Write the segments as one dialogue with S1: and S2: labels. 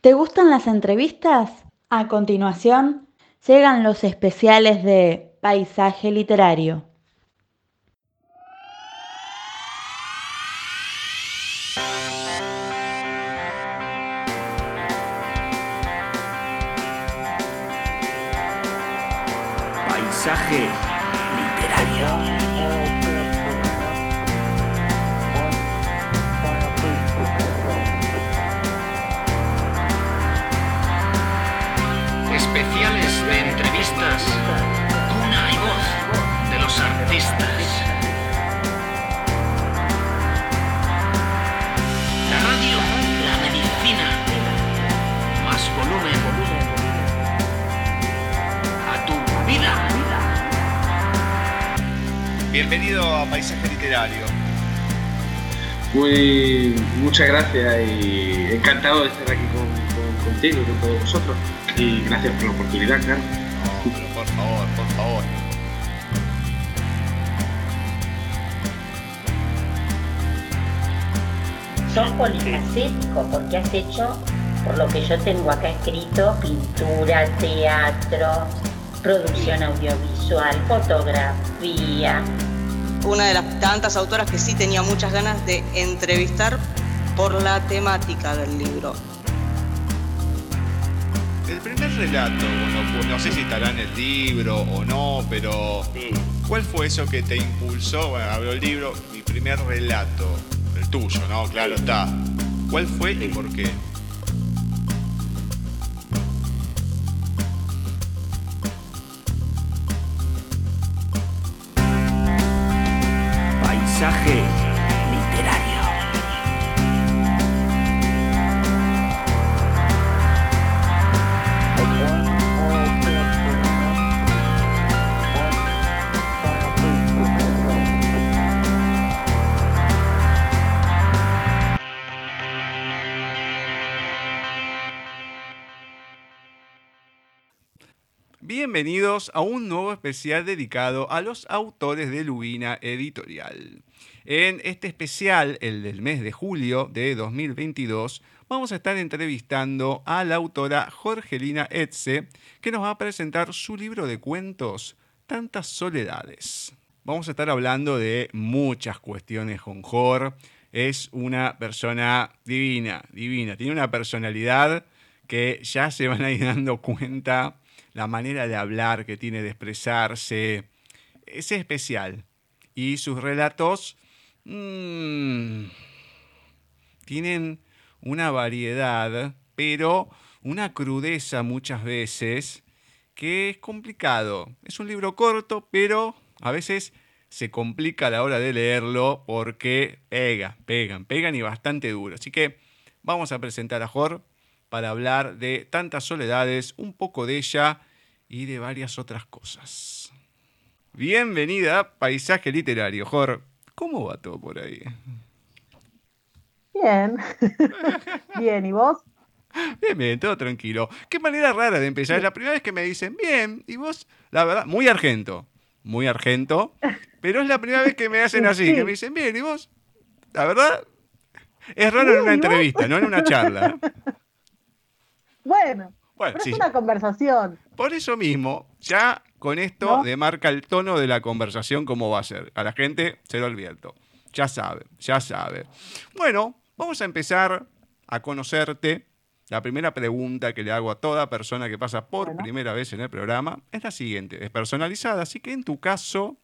S1: ¿Te gustan las entrevistas? A continuación, llegan los especiales de Paisaje Literario.
S2: Contigo y con todos vosotros. Y gracias por la oportunidad, claro.
S3: No, pero por favor, por favor.
S4: Sos polifacético porque has hecho, por lo que yo tengo acá escrito, pintura, teatro, producción audiovisual, fotografía.
S5: una de las tantas autoras que sí tenía muchas ganas de entrevistar por la temática del libro.
S3: El primer relato, bueno, no sé si estará en el libro o no, pero ¿cuál fue eso que te impulsó? Bueno, abro el libro, mi primer relato, el tuyo, ¿no? Claro está. ¿Cuál fue y por qué? Bienvenidos a un nuevo especial dedicado a los autores de Lubina Editorial. En este especial, el del mes de julio de 2022, vamos a estar entrevistando a la autora Jorgelina Etze, que nos va a presentar su libro de cuentos, Tantas Soledades. Vamos a estar hablando de muchas cuestiones con Jor. Es una persona divina, divina. Tiene una personalidad que ya se van a ir dando cuenta la manera de hablar que tiene, de expresarse, es especial. Y sus relatos mm, tienen una variedad, pero una crudeza muchas veces que es complicado. Es un libro corto, pero a veces se complica a la hora de leerlo porque pega, pegan, pegan y bastante duro. Así que vamos a presentar a Jor para hablar de tantas soledades, un poco de ella y de varias otras cosas. Bienvenida a Paisaje Literario, Jor. ¿Cómo va todo por ahí?
S6: Bien. Bien, ¿y vos?
S3: Bien, bien, todo tranquilo. Qué manera rara de empezar. Es la primera vez que me dicen bien, y vos, la verdad, muy argento. Muy argento. Pero es la primera vez que me hacen así,
S6: Sí.
S3: que me dicen bien, y vos, la verdad, es raro en una entrevista, no en una charla.
S6: Bueno,
S3: Bueno,
S6: pero
S3: sí,
S6: es una conversación.
S3: Por eso mismo, ya con esto
S6: ¿No?
S3: demarca el tono de la conversación cómo va a ser. A la gente se lo advierto. Ya sabe, ya sabe. Bueno, vamos a empezar a conocerte. La primera pregunta que le hago a toda persona que pasa por
S6: Bueno.
S3: primera vez en el programa es la siguiente, es personalizada, así que en tu caso,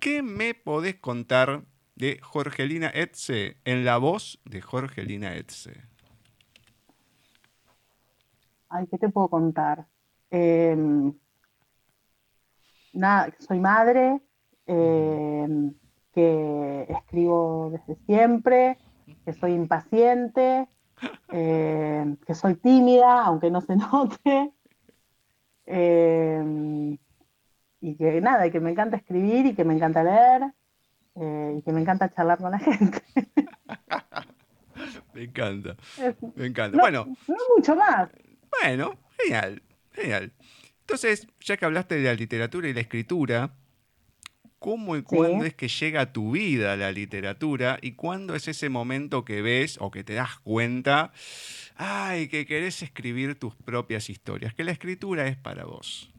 S3: ¿qué me podés contar de Jorgelina Etze en la voz de Jorgelina Etze?
S6: Ay, ¿qué te puedo contar? Eh, nada, soy madre, eh, que escribo desde siempre, que soy impaciente, eh, que soy tímida, aunque no se note, y que nada, y que me encanta escribir y que me encanta leer, eh, y que me encanta charlar con la gente.
S3: Me encanta, me encanta.
S6: no,
S3: Bueno,
S6: no mucho más.
S3: Bueno, genial, genial. Entonces, ya que hablaste de la literatura y la escritura, cómo y
S6: Sí.
S3: cuándo es que llega a tu vida la literatura y cuándo es ese momento que ves o que te das cuenta, ay, que querés escribir tus propias historias, que la escritura es para vos.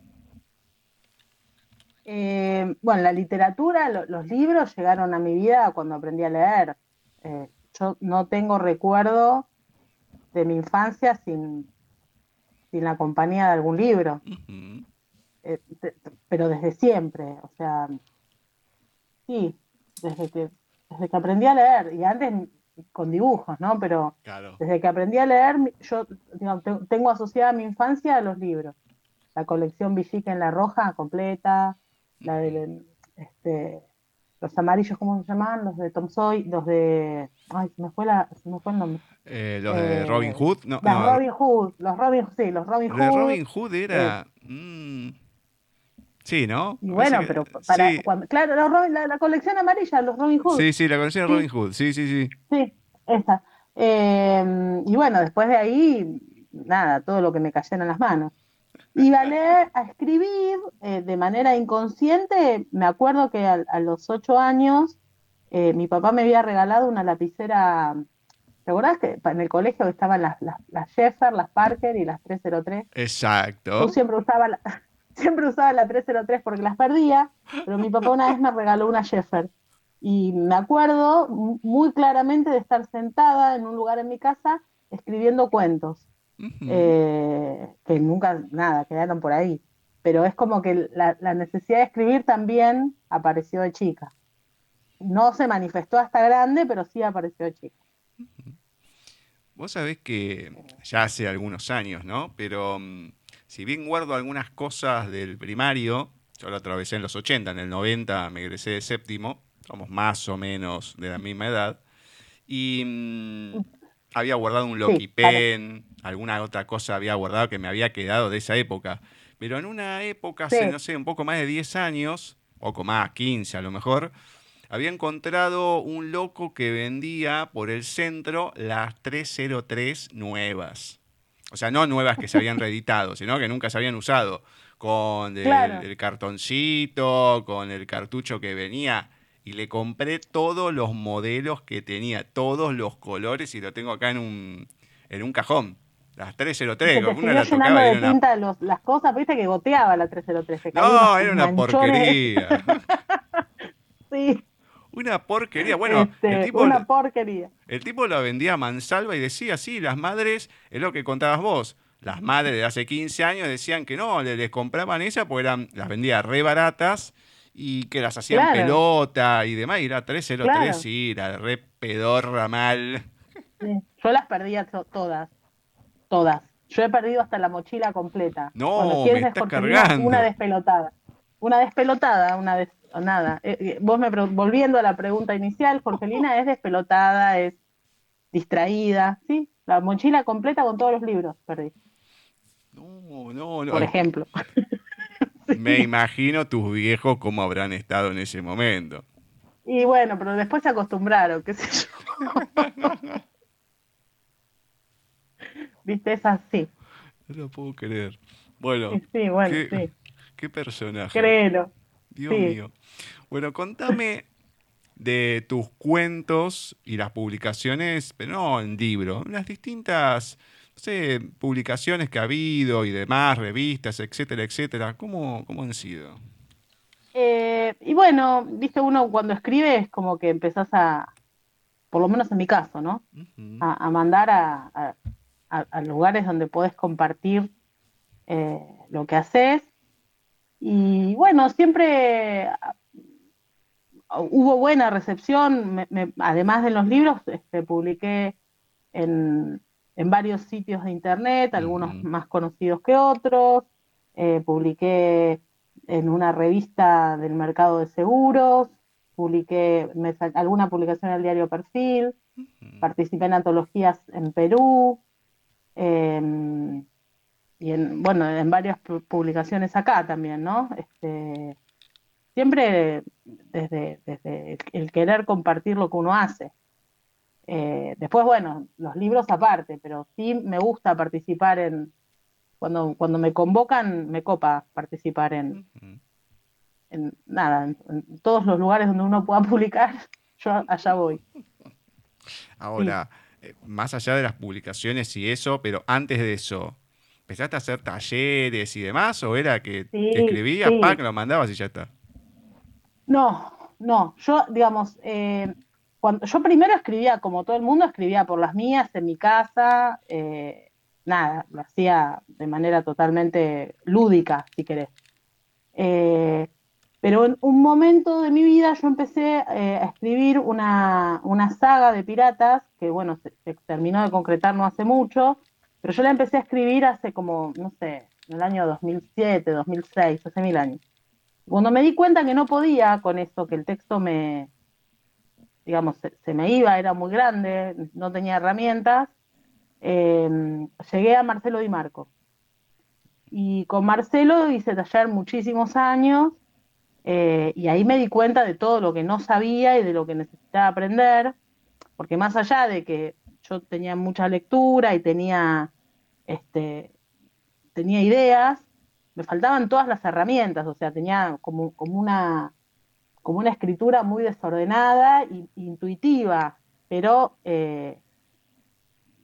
S6: Eh, bueno, la literatura, lo- los libros llegaron a mi vida cuando aprendí a leer. Eh, yo no tengo recuerdo de mi infancia sin, sin la compañía de algún libro. Eh, te- pero desde siempre, o sea, sí, desde que, desde que aprendí a leer, y antes con dibujos, ¿no? Pero
S3: Claro.
S6: desde que aprendí a leer, yo digamos, tengo asociada mi infancia a los libros. La colección Villica en la Roja completa, la de este, los amarillos, ¿cómo se llamaban? Los de Tom Soy, los de. Ay, se me fue, la, se me fue el nombre.
S3: Eh, los de
S6: Eh,
S3: Robin Hood, no,
S6: Los
S3: no,
S6: Robin Hood, los Robin, sí, los Robin
S3: de
S6: Hood.
S3: Robin Hood era... mm, sí, ¿no?
S6: Y bueno,
S3: que-
S6: pero para
S3: sí,
S6: cuando, claro, los la, la colección amarilla, los Robin Hood.
S3: sí, sí, la colección de
S6: Sí.
S3: Robin Hood, sí, sí, sí.
S6: Sí, esa. Eh, y bueno, después de ahí, nada, todo lo que me cayera en las manos. Iba a leer, a escribir eh, de manera inconsciente. Me acuerdo que a, a los ocho años eh, mi papá me había regalado una lapicera. ¿Te acordás que en el colegio estaban las, las, las Sheffer, las Parker y las 303?
S3: Exacto.
S6: Yo siempre usaba la, siempre usaba la 303 porque las perdía, pero mi papá una vez me regaló una Sheffer. Y me acuerdo mu- muy claramente de estar sentada en un lugar en mi casa escribiendo cuentos, Eh, que nunca, nada, quedaron por ahí. Pero es como que la, la necesidad de escribir también apareció de chica. No se manifestó hasta grande, pero sí apareció de chica.
S3: Vos sabés que ya hace algunos años, ¿no? Pero mm, si bien guardo algunas cosas del primario, yo lo atravesé en los 80, en el 90 me egresé de séptimo, somos más o menos de la misma edad, y mm, había guardado un Loki Pen, alguna otra cosa había guardado que me había quedado de esa época. Pero en una época, hace,
S6: Sí.
S3: no sé, un poco más de 10 años, poco más, 15 a lo mejor, había encontrado un loco que vendía por el centro las 303 nuevas. O sea, no nuevas que se habían reeditado, sino que nunca se habían usado. Con el,
S6: Claro.
S3: el cartoncito, con el cartucho que venía. Y le compré todos los modelos que tenía, todos los colores, y lo tengo acá en un, en un cajón. Las 303,
S6: Se te
S3: como una la tocaba
S6: de
S3: una
S6: tinta los- las cosas, viste que goteaba la 303. te caía
S3: No, era una
S6: manchones.
S3: porquería.
S6: Sí,
S3: Una porquería. Bueno,
S6: este,
S3: el, tipo,
S6: una porquería.
S3: el tipo lo vendía a mansalva y decía, sí, las madres, es lo que contabas vos. Las madres de hace 15 años decían que no, le- les compraban esas porque eran, las vendía re baratas y que las hacían
S6: Claro.
S3: pelota y demás. Y era 303,
S6: Claro.
S3: sí, era re pedorra mal.
S6: Sí. Yo las perdía to- todas, todas. Yo he perdido hasta la mochila completa.
S3: No, me estás cargando.
S6: Una despelotada. Una despelotada, una des- nada. Eh, eh, vos me volviendo a la pregunta inicial, Jorgelina es despelotada, es distraída, ¿sí? La mochila completa con todos los libros perdí,
S3: No, no, no.
S6: por ejemplo.
S3: Me imagino tus viejos cómo habrán estado en ese momento.
S6: Y bueno, pero después se acostumbraron, qué sé yo. Viste, es así.
S3: No lo puedo creer. Bueno,
S6: Sí, bueno,
S3: qué,
S6: sí.
S3: qué personaje.
S6: Créelo.
S3: Dios
S6: Sí.
S3: mío. Bueno, contame de tus cuentos y las publicaciones, pero no en libro, las distintas, no sé, publicaciones que ha habido y demás, revistas, etcétera, etcétera. ¿Cómo, cómo han sido?
S6: Eh, y bueno, viste, uno cuando escribe es como que empezás a, por lo menos en mi caso, ¿no? A, a mandar a, a- a- a lugares donde podés compartir eh, lo que haces. Y bueno, siempre ah, hubo buena recepción, me- me- además de los libros, este, publiqué en, en varios sitios de internet, algunos más conocidos que otros, eh, publiqué en una revista del mercado de seguros, publiqué me alguna publicación en el diario Perfil, participé en antologías en Perú, em, y en, bueno, en varias pu- publicaciones acá también, ¿no? Este, siempre desde, desde el, querer compartir lo que uno hace. Eh, después, bueno, los libros aparte, pero sí me gusta participar en, cuando, cuando me convocan, me copa participar en,
S3: Ujú.
S6: en nada, en, en todos los lugares donde uno pueda publicar, yo allá voy.
S3: Ahora, más allá de las publicaciones y eso, pero antes de eso, ¿empezaste a hacer talleres y demás? ¿O era que
S6: Sí,
S3: escribías,
S6: sí.
S3: pack, lo mandabas y ya está?
S6: No, no, yo, digamos, eh, cuando, yo primero escribía, como todo el mundo, escribía por las mías, en mi casa, eh, nada, lo hacía de manera totalmente lúdica, si querés. Eh, pero en un momento de mi vida yo empecé eh, a escribir una, una saga de piratas, que bueno, se, se terminó de concretar no hace mucho, pero yo la empecé a escribir hace como, no sé, en el año 2007, 2006, hace mil años. Cuando me di cuenta que no podía con eso, que el texto me, digamos, se, se me iba, era muy grande, no tenía herramientas, eh, llegué a Marcelo Di Marco. Y con Marcelo hice taller muchísimos años eh, y ahí me di cuenta de todo lo que no sabía y de lo que necesitaba aprender, porque más allá de que yo tenía mucha lectura y tenía, este, tenía ideas, me faltaban todas las herramientas, o sea, tenía como, como una como una escritura muy desordenada e intuitiva, pero, eh,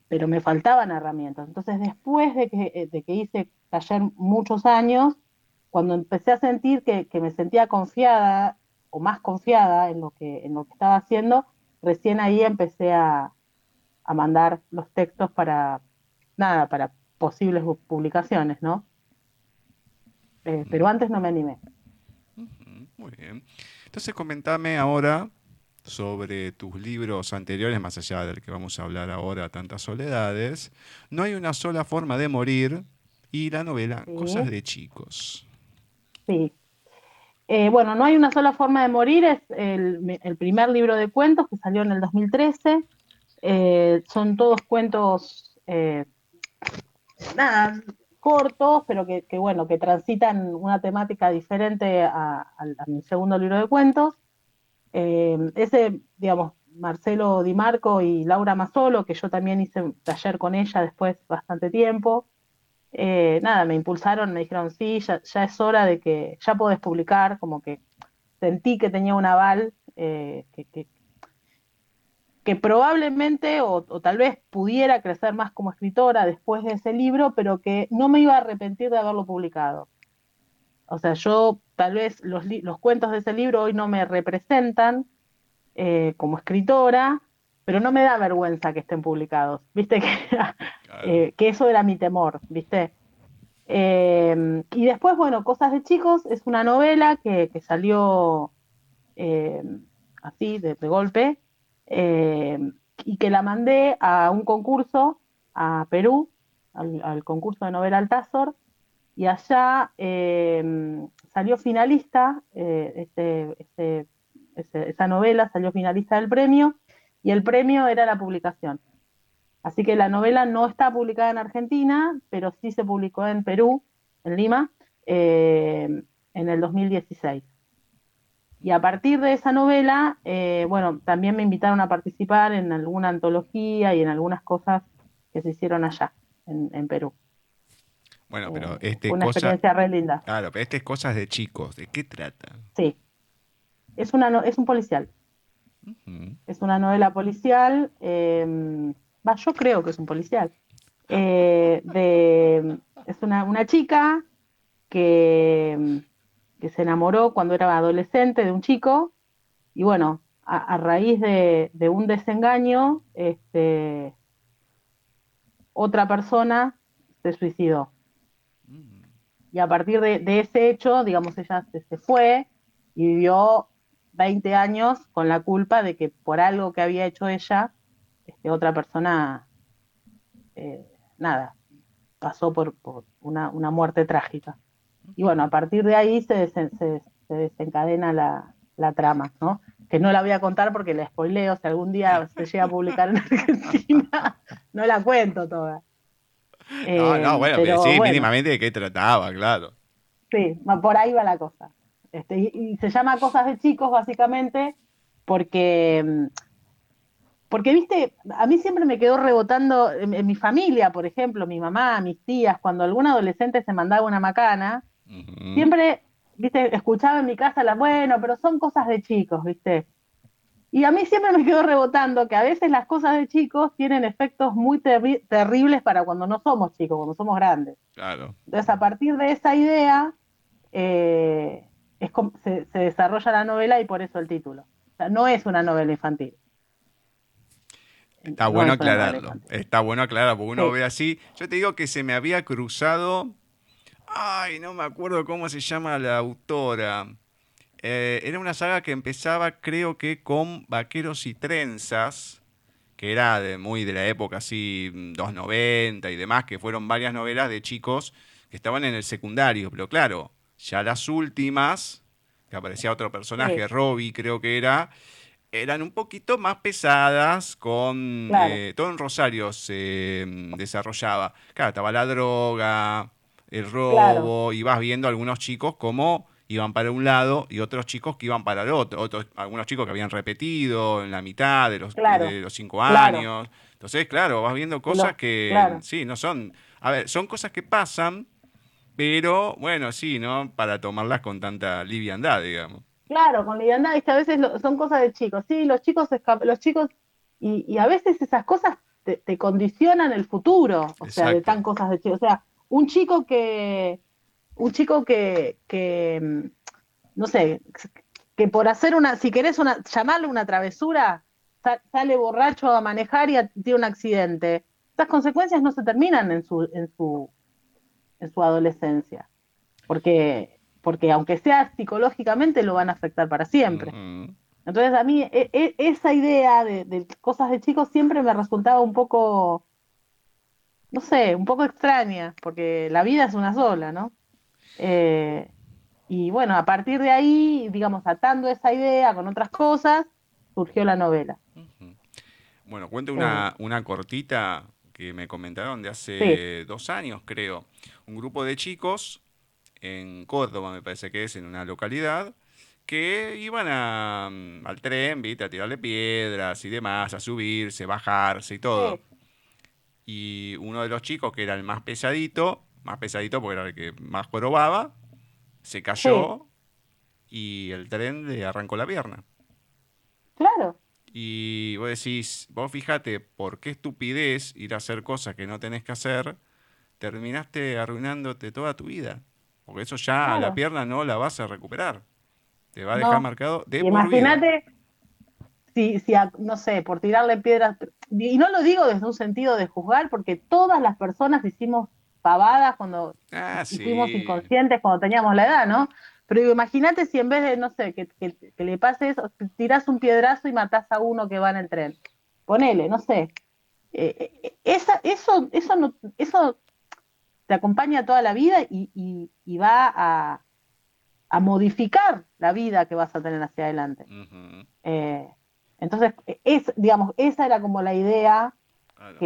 S6: pero me faltaban herramientas. Entonces, después de que, eh, de que hice taller muchos años, cuando empecé a sentir que, que, me sentía confiada o más confiada en lo que, en lo que estaba haciendo, recién ahí empecé a, a mandar los textos para, nada, para posibles publicaciones, ¿no? Eh, pero antes no me animé.
S3: Muy bien. Entonces, comentame ahora sobre tus libros anteriores, más allá del que vamos a hablar ahora, Tantas Soledades. No hay una sola forma de morir y la novela
S6: Sí.
S3: Cosas de chicos.
S6: Sí. Eh, bueno, No hay una sola forma de morir es el, primer libro de cuentos que salió en el 2013. Eh, son todos cuentos, eh, nada, cortos, pero que, bueno, que transitan una temática diferente a, segundo libro de cuentos. Ese, digamos, Marcelo Di Marco y Laura Mazzolo, que yo también hice un taller con ella después bastante tiempo. Eh, nada, me impulsaron, me dijeron, sí, ya, es hora de que ya podés publicar, como que sentí que tenía un aval, eh, que, probablemente o, tal vez pudiera crecer más como escritora después de ese libro, pero que no me iba a arrepentir de haberlo publicado. O sea, yo tal vez los, los cuentos de ese libro hoy no me representan eh, como escritora, pero no me da vergüenza que estén publicados. Viste que, eh, que eso era mi temor, ¿viste? Eh, y después, bueno, Cosas de Chicos es una novela que, que salió eh, así, de, de golpe, eh, y que la mandé a un concurso a Perú, al, al concurso de novela Altazor, y allá salió finalista, eh, este- este- ese- esa novela salió finalista del premio, y el premio era la publicación. Así que la novela no está publicada en Argentina, pero sí se publicó en Perú, en Lima, eh, en el 2016. Y a partir de esa novela, eh, bueno, también me invitaron a participar en alguna antología y en algunas cosas que se hicieron allá, en, en Perú.
S3: Bueno, pero
S6: Eh,
S3: este
S6: una
S3: cosa,
S6: experiencia re linda.
S3: claro, pero este es cosas de chicos. ¿De qué trata?
S6: Sí. Es, una, es un policial. Es una novela policial. eh, yo creo que es un policial. eh, de, es una, una chica que, que se enamoró cuando era adolescente de un chico. Y bueno, a, a raíz de, de un desengaño, este, otra persona se suicidó. Y a partir de, de ese hecho, digamos, ella se, se fue y vivió 20 años con la culpa de que por algo que había hecho ella, este, otra persona, eh, nada, pasó por, por una, una muerte trágica. Y bueno, a partir de ahí se, desen- se- se desencadena la, la trama, ¿no? Que no la voy a contar porque la spoileo, si algún día se llega a publicar en Argentina, no la cuento toda.
S3: No,
S6: Eh,
S3: no, bueno, pero, sí,
S6: bueno.
S3: mínimamente de qué trataba, claro.
S6: Sí, por ahí va la cosa. Este, y, y se llama Cosas de Chicos, básicamente, porque, mm, porque, viste, a mí siempre me quedó rebotando en, en mi familia, por ejemplo, mi mamá, mis tías, cuando algún adolescente se mandaba una macana, siempre viste, escuchaba en mi casa las, bueno, pero son cosas de chicos, viste. Y a mí siempre me quedó rebotando que a veces las cosas de chicos tienen efectos muy terri- terribles para cuando no somos chicos, cuando somos grandes.
S3: Claro.
S6: Entonces, a partir de esa idea, eh, es se, se desarrolla la novela y por eso el título. O sea, no es una novela infantil.
S3: Está
S6: No
S3: bueno
S6: es
S3: aclararlo. Está bueno aclararlo, porque uno
S6: Sí.
S3: ve así. Yo te digo que se me había cruzado. Ay, no me acuerdo cómo se llama la autora. Eh, era una saga que empezaba, creo que con Vaqueros y Trenzas, que era de, muy de la época así, mm, 290 y demás, que fueron varias novelas de chicos que estaban en el secundario. Pero claro, ya las últimas, que aparecía otro personaje,
S6: Sí.
S3: Robbie creo que era, eran un poquito más pesadas, con
S6: Claro.
S3: eh, todo en Rosario se mm, desarrollaba. Claro, estaba la droga, el robo,
S6: Claro.
S3: y vas viendo algunos chicos como iban para un lado y otros chicos que iban para el otro, otros, algunos chicos que habían repetido en la mitad de los,
S6: Claro.
S3: de los cinco años. Entonces, claro, vas viendo cosas
S6: Lo-
S3: que
S6: claro.
S3: sí, no son, a ver, son cosas que pasan, pero bueno, sí, ¿no? Para tomarlas con tanta liviandad, digamos.
S6: Claro, con liviandad, viste, a veces lo- son cosas de chicos. Sí, los chicos, los chicos, y, y a veces esas cosas te, te condicionan el futuro, o sea, de tan cosas de chicos. O sea, un chico que, un chico que, que, no sé, que por hacer una, si querés una, llamarle una travesura, sa- sale borracho a manejar y tiene un accidente. Esas consecuencias no se terminan en su, en su, en su adolescencia, porque, porque aunque sea psicológicamente lo van a afectar para siempre. Entonces a mí e- e- esa idea de, de cosas de chicos siempre me resultaba un poco, no sé, un poco extraña, porque la vida es una sola, ¿no? Eh, y bueno, a partir de ahí, digamos, atando esa idea con otras cosas, surgió la novela.
S3: Bueno, cuento una, una cortita que me comentaron de hace
S6: Sí.
S3: dos años, creo. Un grupo de chicos en Córdoba, me parece que es, en una localidad, que iban a, mm, al tren, ¿viste? A tirarle piedras y demás, a subirse, bajarse y todo.
S6: Sí.
S3: Y uno de los chicos, que era el más pesadito, más pesadito porque era el que más jorobaba, se cayó y el tren le arrancó la pierna.
S6: Claro,
S3: Y vos decís, vos fíjate, por qué estupidez ir a hacer cosas que no tenés que hacer, terminaste arruinándote toda tu vida. Porque eso ya a la
S6: Claro.
S3: pierna no la vas a recuperar. Te va a
S6: No.
S3: dejar marcado de.
S6: Imagínate si, si a- no sé, por tirarle piedras, y no lo digo desde un sentido de juzgar, porque todas las personas hicimos pavadas cuando
S3: Ah, sí.
S6: inconscientes cuando teníamos la edad, ¿no? Pero digo, imagínate si en vez de, no sé, que, que- que le pase eso, tirás un piedrazo y matás a uno que va en el tren. Ponele, no sé. Eh, eh, esa, eso, eso, no, eso te acompaña toda la vida y, y- y va a, a modificar la vida que vas a tener hacia adelante. Eh, entonces, es, digamos, esa era como la idea
S3: claro.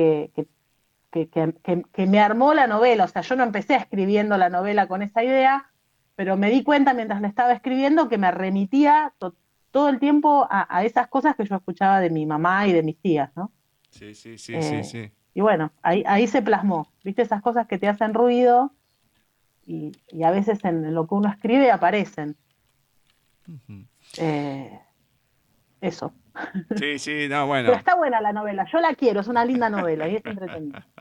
S6: que- que- que- que me armó la novela. O sea, yo no empecé escribiendo la novela con esa idea, pero me di cuenta mientras la estaba escribiendo que me remitía to- todo el tiempo a, a esas cosas que yo escuchaba de mi mamá y de mis tías, ¿no?
S3: Sí, sí, sí, sí,
S6: Eh,
S3: sí.
S6: Y bueno, ahí, ahí se plasmó. ¿Viste esas cosas que te hacen ruido? Y, y a veces en lo que uno escribe aparecen. Eh, eso.
S3: Sí, sí, no, bueno.
S6: Pero está buena la novela, yo la quiero, es una linda novela y es entretenida.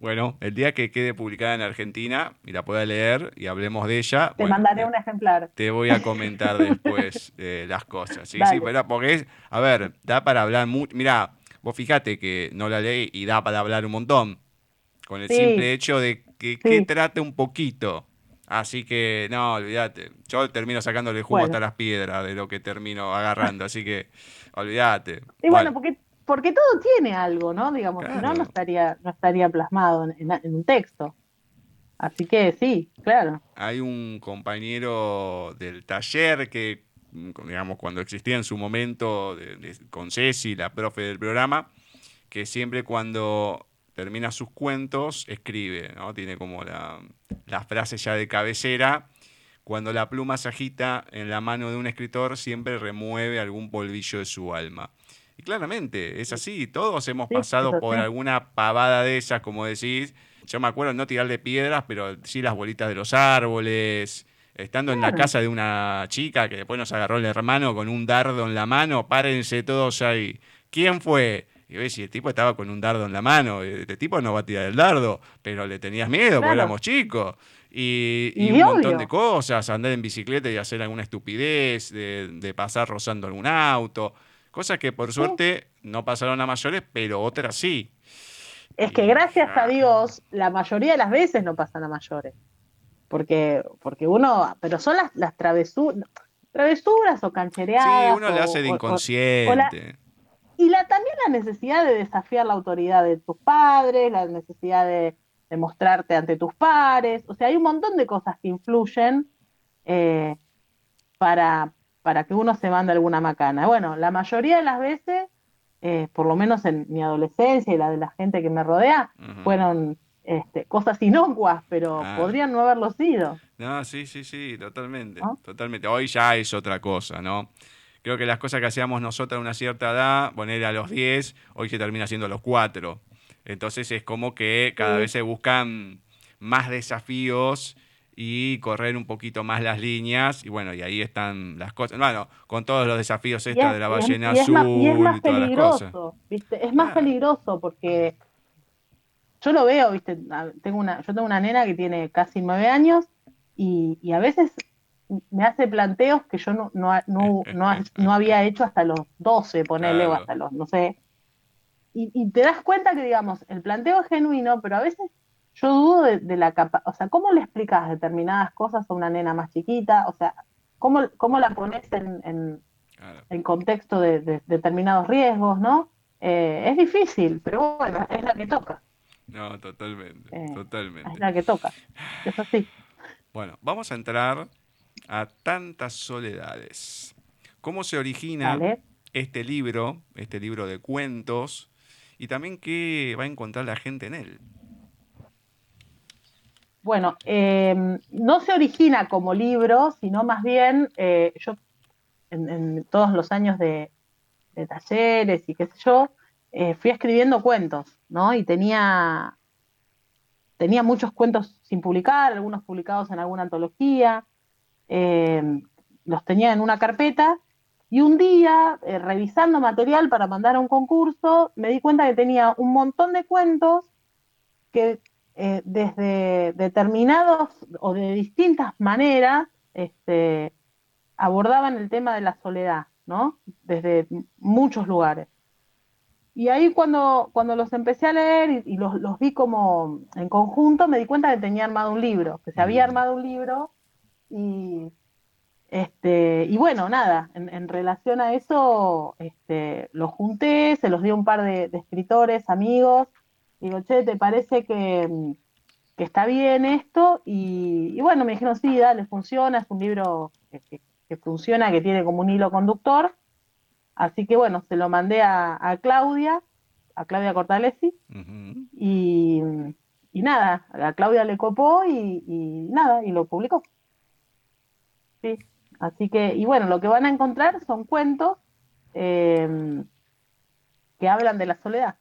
S3: Bueno, el día que quede publicada en Argentina y la pueda leer y hablemos de ella,
S6: Te
S3: bueno,
S6: mandaré un ejemplar.
S3: te voy a comentar después eh, las cosas. Sí,
S6: Dale.
S3: sí, pero porque es, a ver, da para hablar mucho. Mira, vos fíjate que no la leí y da para hablar un montón. Con el
S6: Sí.
S3: simple hecho de que, que
S6: Sí.
S3: trate un poquito. Así que, no, olvídate. Yo termino sacándole jugo
S6: Bueno.
S3: hasta las piedras de lo que termino agarrando. Así que, olvídate.
S6: Y bueno, porque, porque todo tiene algo, ¿no? Digamos, si no,
S3: Claro.
S6: no estaría, no estaría plasmado en, un texto. Así que sí, claro.
S3: hay un compañero del taller que, digamos, cuando existía en su momento de- de- con Ceci, la profe del programa, que siempre cuando termina sus cuentos escribe, ¿no? Tiene como la, la frase ya de cabecera. Cuando la pluma se agita en la mano de un escritor, siempre remueve algún polvillo de su alma. Y claramente, es así. Todos hemos pasado por alguna pavada de esas, como decís. Yo me acuerdo no tirarle piedras, pero sí las bolitas de los árboles, estando en la casa de una chica que después nos agarró el hermano con un dardo en la mano, párense todos ahí. ¿Quién fue? Y ves, si el tipo estaba con un dardo en la mano, este tipo no va a tirar el dardo, pero le tenías miedo porque éramos chicos. Y,
S6: Y
S3: y un montón de cosas, andar en bicicleta y hacer alguna estupidez, de, de pasar rozando algún auto, cosas que por suerte no pasaron a mayores, pero otras sí.
S6: Es que gracias a Dios, la mayoría de las veces no pasan a mayores. Porque, porque uno, pero son las, las travesuras, travesuras o
S3: Sí,
S6: canchereadas.
S3: uno le hace de
S6: o-
S3: inconsciente.
S6: o la- y la, también la necesidad de desafiar la autoridad de tus padres, la necesidad de, de mostrarte ante tus pares. O sea, hay un montón de cosas que influyen eh, para, para que uno se mande alguna macana. Bueno, la mayoría de las veces, eh, por lo menos en mi adolescencia y la de la gente que me rodea, fueron este, cosas inocuas, pero
S3: Ah.
S6: podrían no haberlo sido.
S3: No, sí, sí, sí, totalmente.
S6: ¿No?
S3: Totalmente. Hoy ya es otra cosa, ¿no? Creo que las cosas que hacíamos nosotros a una cierta edad, poner a los 10, hoy se termina siendo a los 4. Entonces es como que cada
S6: Sí.
S3: vez se buscan más desafíos y correr un poquito más las líneas. Y bueno, y ahí están las cosas. Bueno, con todos los desafíos esta
S6: es-
S3: de la
S6: y es-
S3: ballena
S6: y es
S3: azul
S6: más- y es más
S3: y todas las cosas.
S6: peligroso, ¿viste? Es más peligroso porque yo lo veo, ¿viste? Tengo una, yo tengo una nena que tiene casi nueve años y, y a veces me hace planteos que yo no, no, no, no, no había hecho hasta los 12, ponele, o hasta los, no sé. Y, y te das cuenta que, digamos, el planteo es genuino, pero a veces yo dudo de, de la capa, o sea, ¿cómo le explicas determinadas cosas a una nena más chiquita? O sea, ¿cómo, cómo la pones en, en,
S3: Claro.
S6: en contexto de, de determinados riesgos, ¿no? Eh, es difícil, pero bueno, es la que toca,
S3: No, totalmente,
S6: Eh,
S3: totalmente.
S6: es la que toca. Es así.
S3: Bueno, vamos a entrar a tantas soledades. ¿Cómo se origina este libro, este libro de cuentos, y también qué va a encontrar la gente en él?
S6: Bueno, eh, no se origina como libro, sino más bien, eh, yo en, todos los años de, talleres y qué sé yo, eh, fui escribiendo cuentos, ¿no? Y tenía, tenía muchos cuentos sin publicar, algunos publicados en alguna antología, eh, los tenía en una carpeta, y un día, eh, revisando material para mandar a un concurso, me di cuenta que tenía un montón de cuentos que eh, desde determinados o de distintas maneras este, abordaban el tema de la soledad, ¿no? Desde muchos lugares. Y ahí cuando, cuando los empecé a leer y, y los, los vi como en conjunto, me di cuenta que tenía armado un libro, que se había
S3: Mm.
S6: armado un libro y, este, y bueno, nada, en, en relación a eso, este, los junté, se los di a un par de, de escritores, amigos, Digo, che, ¿te parece que, que está bien esto? Y, y bueno, me dijeron, sí, dale, funciona, es un libro que, que- que funciona, que tiene como un hilo conductor. Así que bueno, se lo mandé a, a Claudia, a Claudia Cortalesi, y, y nada, a Claudia le copó y, y nada, y lo publicó. Sí, así que, y bueno, lo que van a encontrar son cuentos eh, que hablan de la soledad,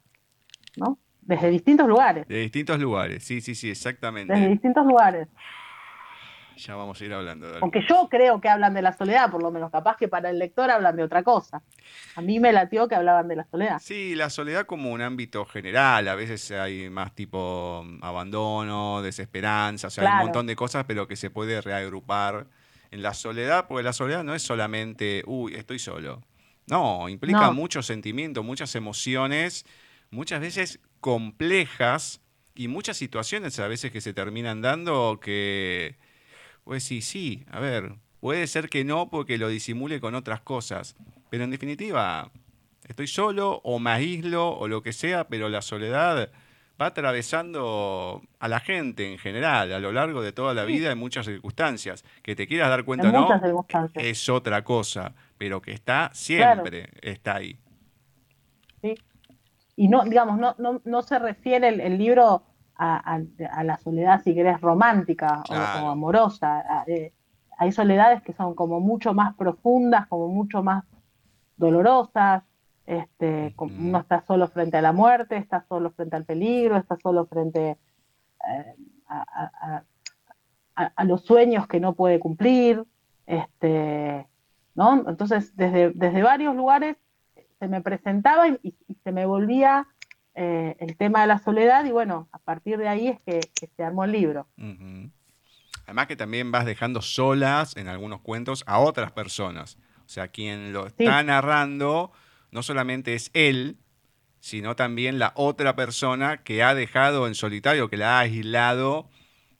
S6: ¿no? Desde distintos lugares,
S3: De distintos lugares, sí, sí, sí, exactamente.
S6: desde distintos lugares.
S3: Ya vamos a ir hablando de.
S6: Porque yo creo que hablan de la soledad, por lo menos, capaz que para el lector hablan de otra cosa. A mí me latió que hablaban de la soledad.
S3: Sí, la soledad como un ámbito general, a veces hay más tipo mm, abandono, desesperanza, o sea, hay un montón de cosas, pero que se puede reagrupar en la soledad, porque la soledad no es solamente, uy, estoy solo. No, implica
S6: No.
S3: muchos sentimientos, muchas emociones, muchas veces complejas y muchas situaciones a veces que se terminan dando que, pues sí, sí, a ver, puede ser que no porque lo disimule con otras cosas, pero en definitiva, estoy solo o me aíslo o lo que sea, pero la soledad va atravesando a la gente en general a lo largo de toda la vida en muchas circunstancias. Que te quieras dar cuenta
S6: En
S3: o no, es otra cosa, pero que está siempre, está ahí.
S6: ¿sí? Y no, digamos, no, no, no se refiere el, el libro a, a- a la soledad, si querés, romántica o-
S3: Claro.
S6: o, amorosa. A- eh, hay soledades que son como mucho más profundas, como mucho más dolorosas. Este,
S3: Ujú.
S6: uno está solo frente a la muerte, está solo frente al peligro, está solo frente eh, a los sueños que no puede cumplir, este, ¿no? Entonces, desde, desde varios lugares se me presentaba y, se me volvía eh, el tema de la soledad y bueno, a partir de ahí es que, se armó el libro.
S3: Además que también vas dejando solas en algunos cuentos a otras personas. O sea, quien lo está narrando no solamente es él, sino también la otra persona que ha dejado en solitario, que la ha aislado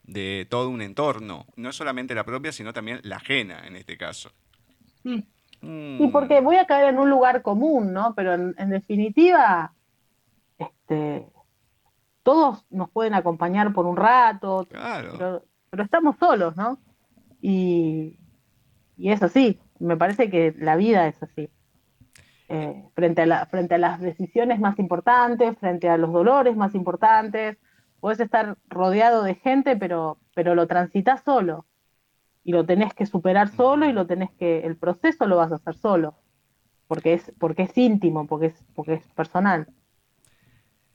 S3: de todo un entorno. No solamente la propia, sino también la ajena en este caso.
S6: Sí. Mm. Y porque voy a caer en un lugar común, ¿no? Pero en, definitiva, este, todos nos pueden acompañar por un rato, pero, estamos solos, ¿no? Y, y es así, me parece que la vida es así. Eh, frente, a la, frente a las decisiones más importantes, frente a los dolores más importantes, puedes estar rodeado de gente, pero, pero lo transitas solo y lo tenés que superar solo y lo tenés que, el proceso lo vas a hacer solo, porque es, porque es íntimo, porque es, porque es personal.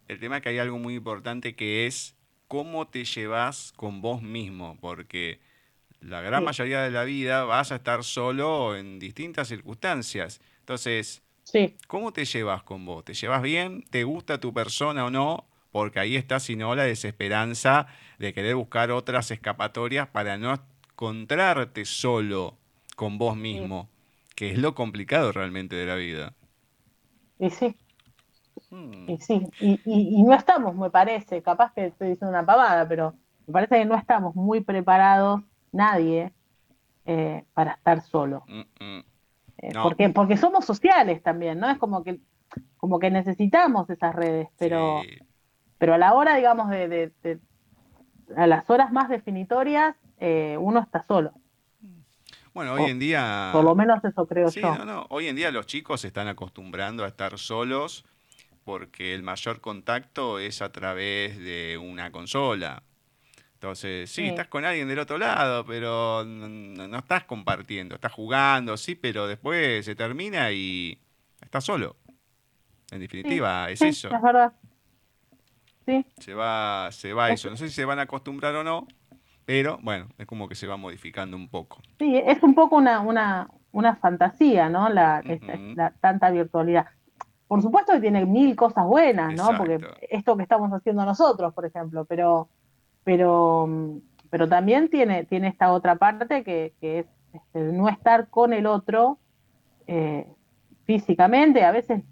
S3: El tema es que hay algo muy importante que es cómo te llevas con vos mismo, porque la gran mayoría de la vida vas a estar solo en distintas circunstancias. Entonces, ¿cómo te llevas con vos? ¿Te llevas bien? ¿Te gusta tu persona o no? Porque ahí está, si no, la desesperanza de querer buscar otras escapatorias para no encontrarte solo con vos mismo, que es lo complicado realmente de la vida.
S6: Y sí. Hmm. Y sí, y, no estamos, me parece, capaz que estoy diciendo una pavada, pero me parece que no estamos muy preparados, nadie, eh, para estar solo. Eh, porque, porque somos sociales también, ¿no? Es como que, como que necesitamos esas redes, pero, pero a la hora, digamos, de, a las horas más definitorias, eh, uno está solo.
S3: Bueno, hoy en día...
S6: Por lo menos eso creo yo.
S3: No, no. Hoy en día los chicos se están acostumbrando a estar solos porque el mayor contacto es a través de una consola. Entonces, sí, estás con alguien del otro lado, pero no, estás compartiendo, estás jugando, sí, pero después se termina y estás solo. En definitiva, es eso.
S6: Es verdad. Sí.
S3: Se va, se va eso. No sé si se van a acostumbrar o no, pero bueno, es como que se va modificando un poco.
S6: Sí, es un poco una, una, una fantasía, ¿no? La, la, tanta virtualidad. Por supuesto que tiene mil cosas buenas, ¿no? Porque esto que estamos haciendo nosotros, por ejemplo, pero, pero, pero también tiene, tiene esta otra parte que, que es este, no estar con el otro eh, físicamente, a veces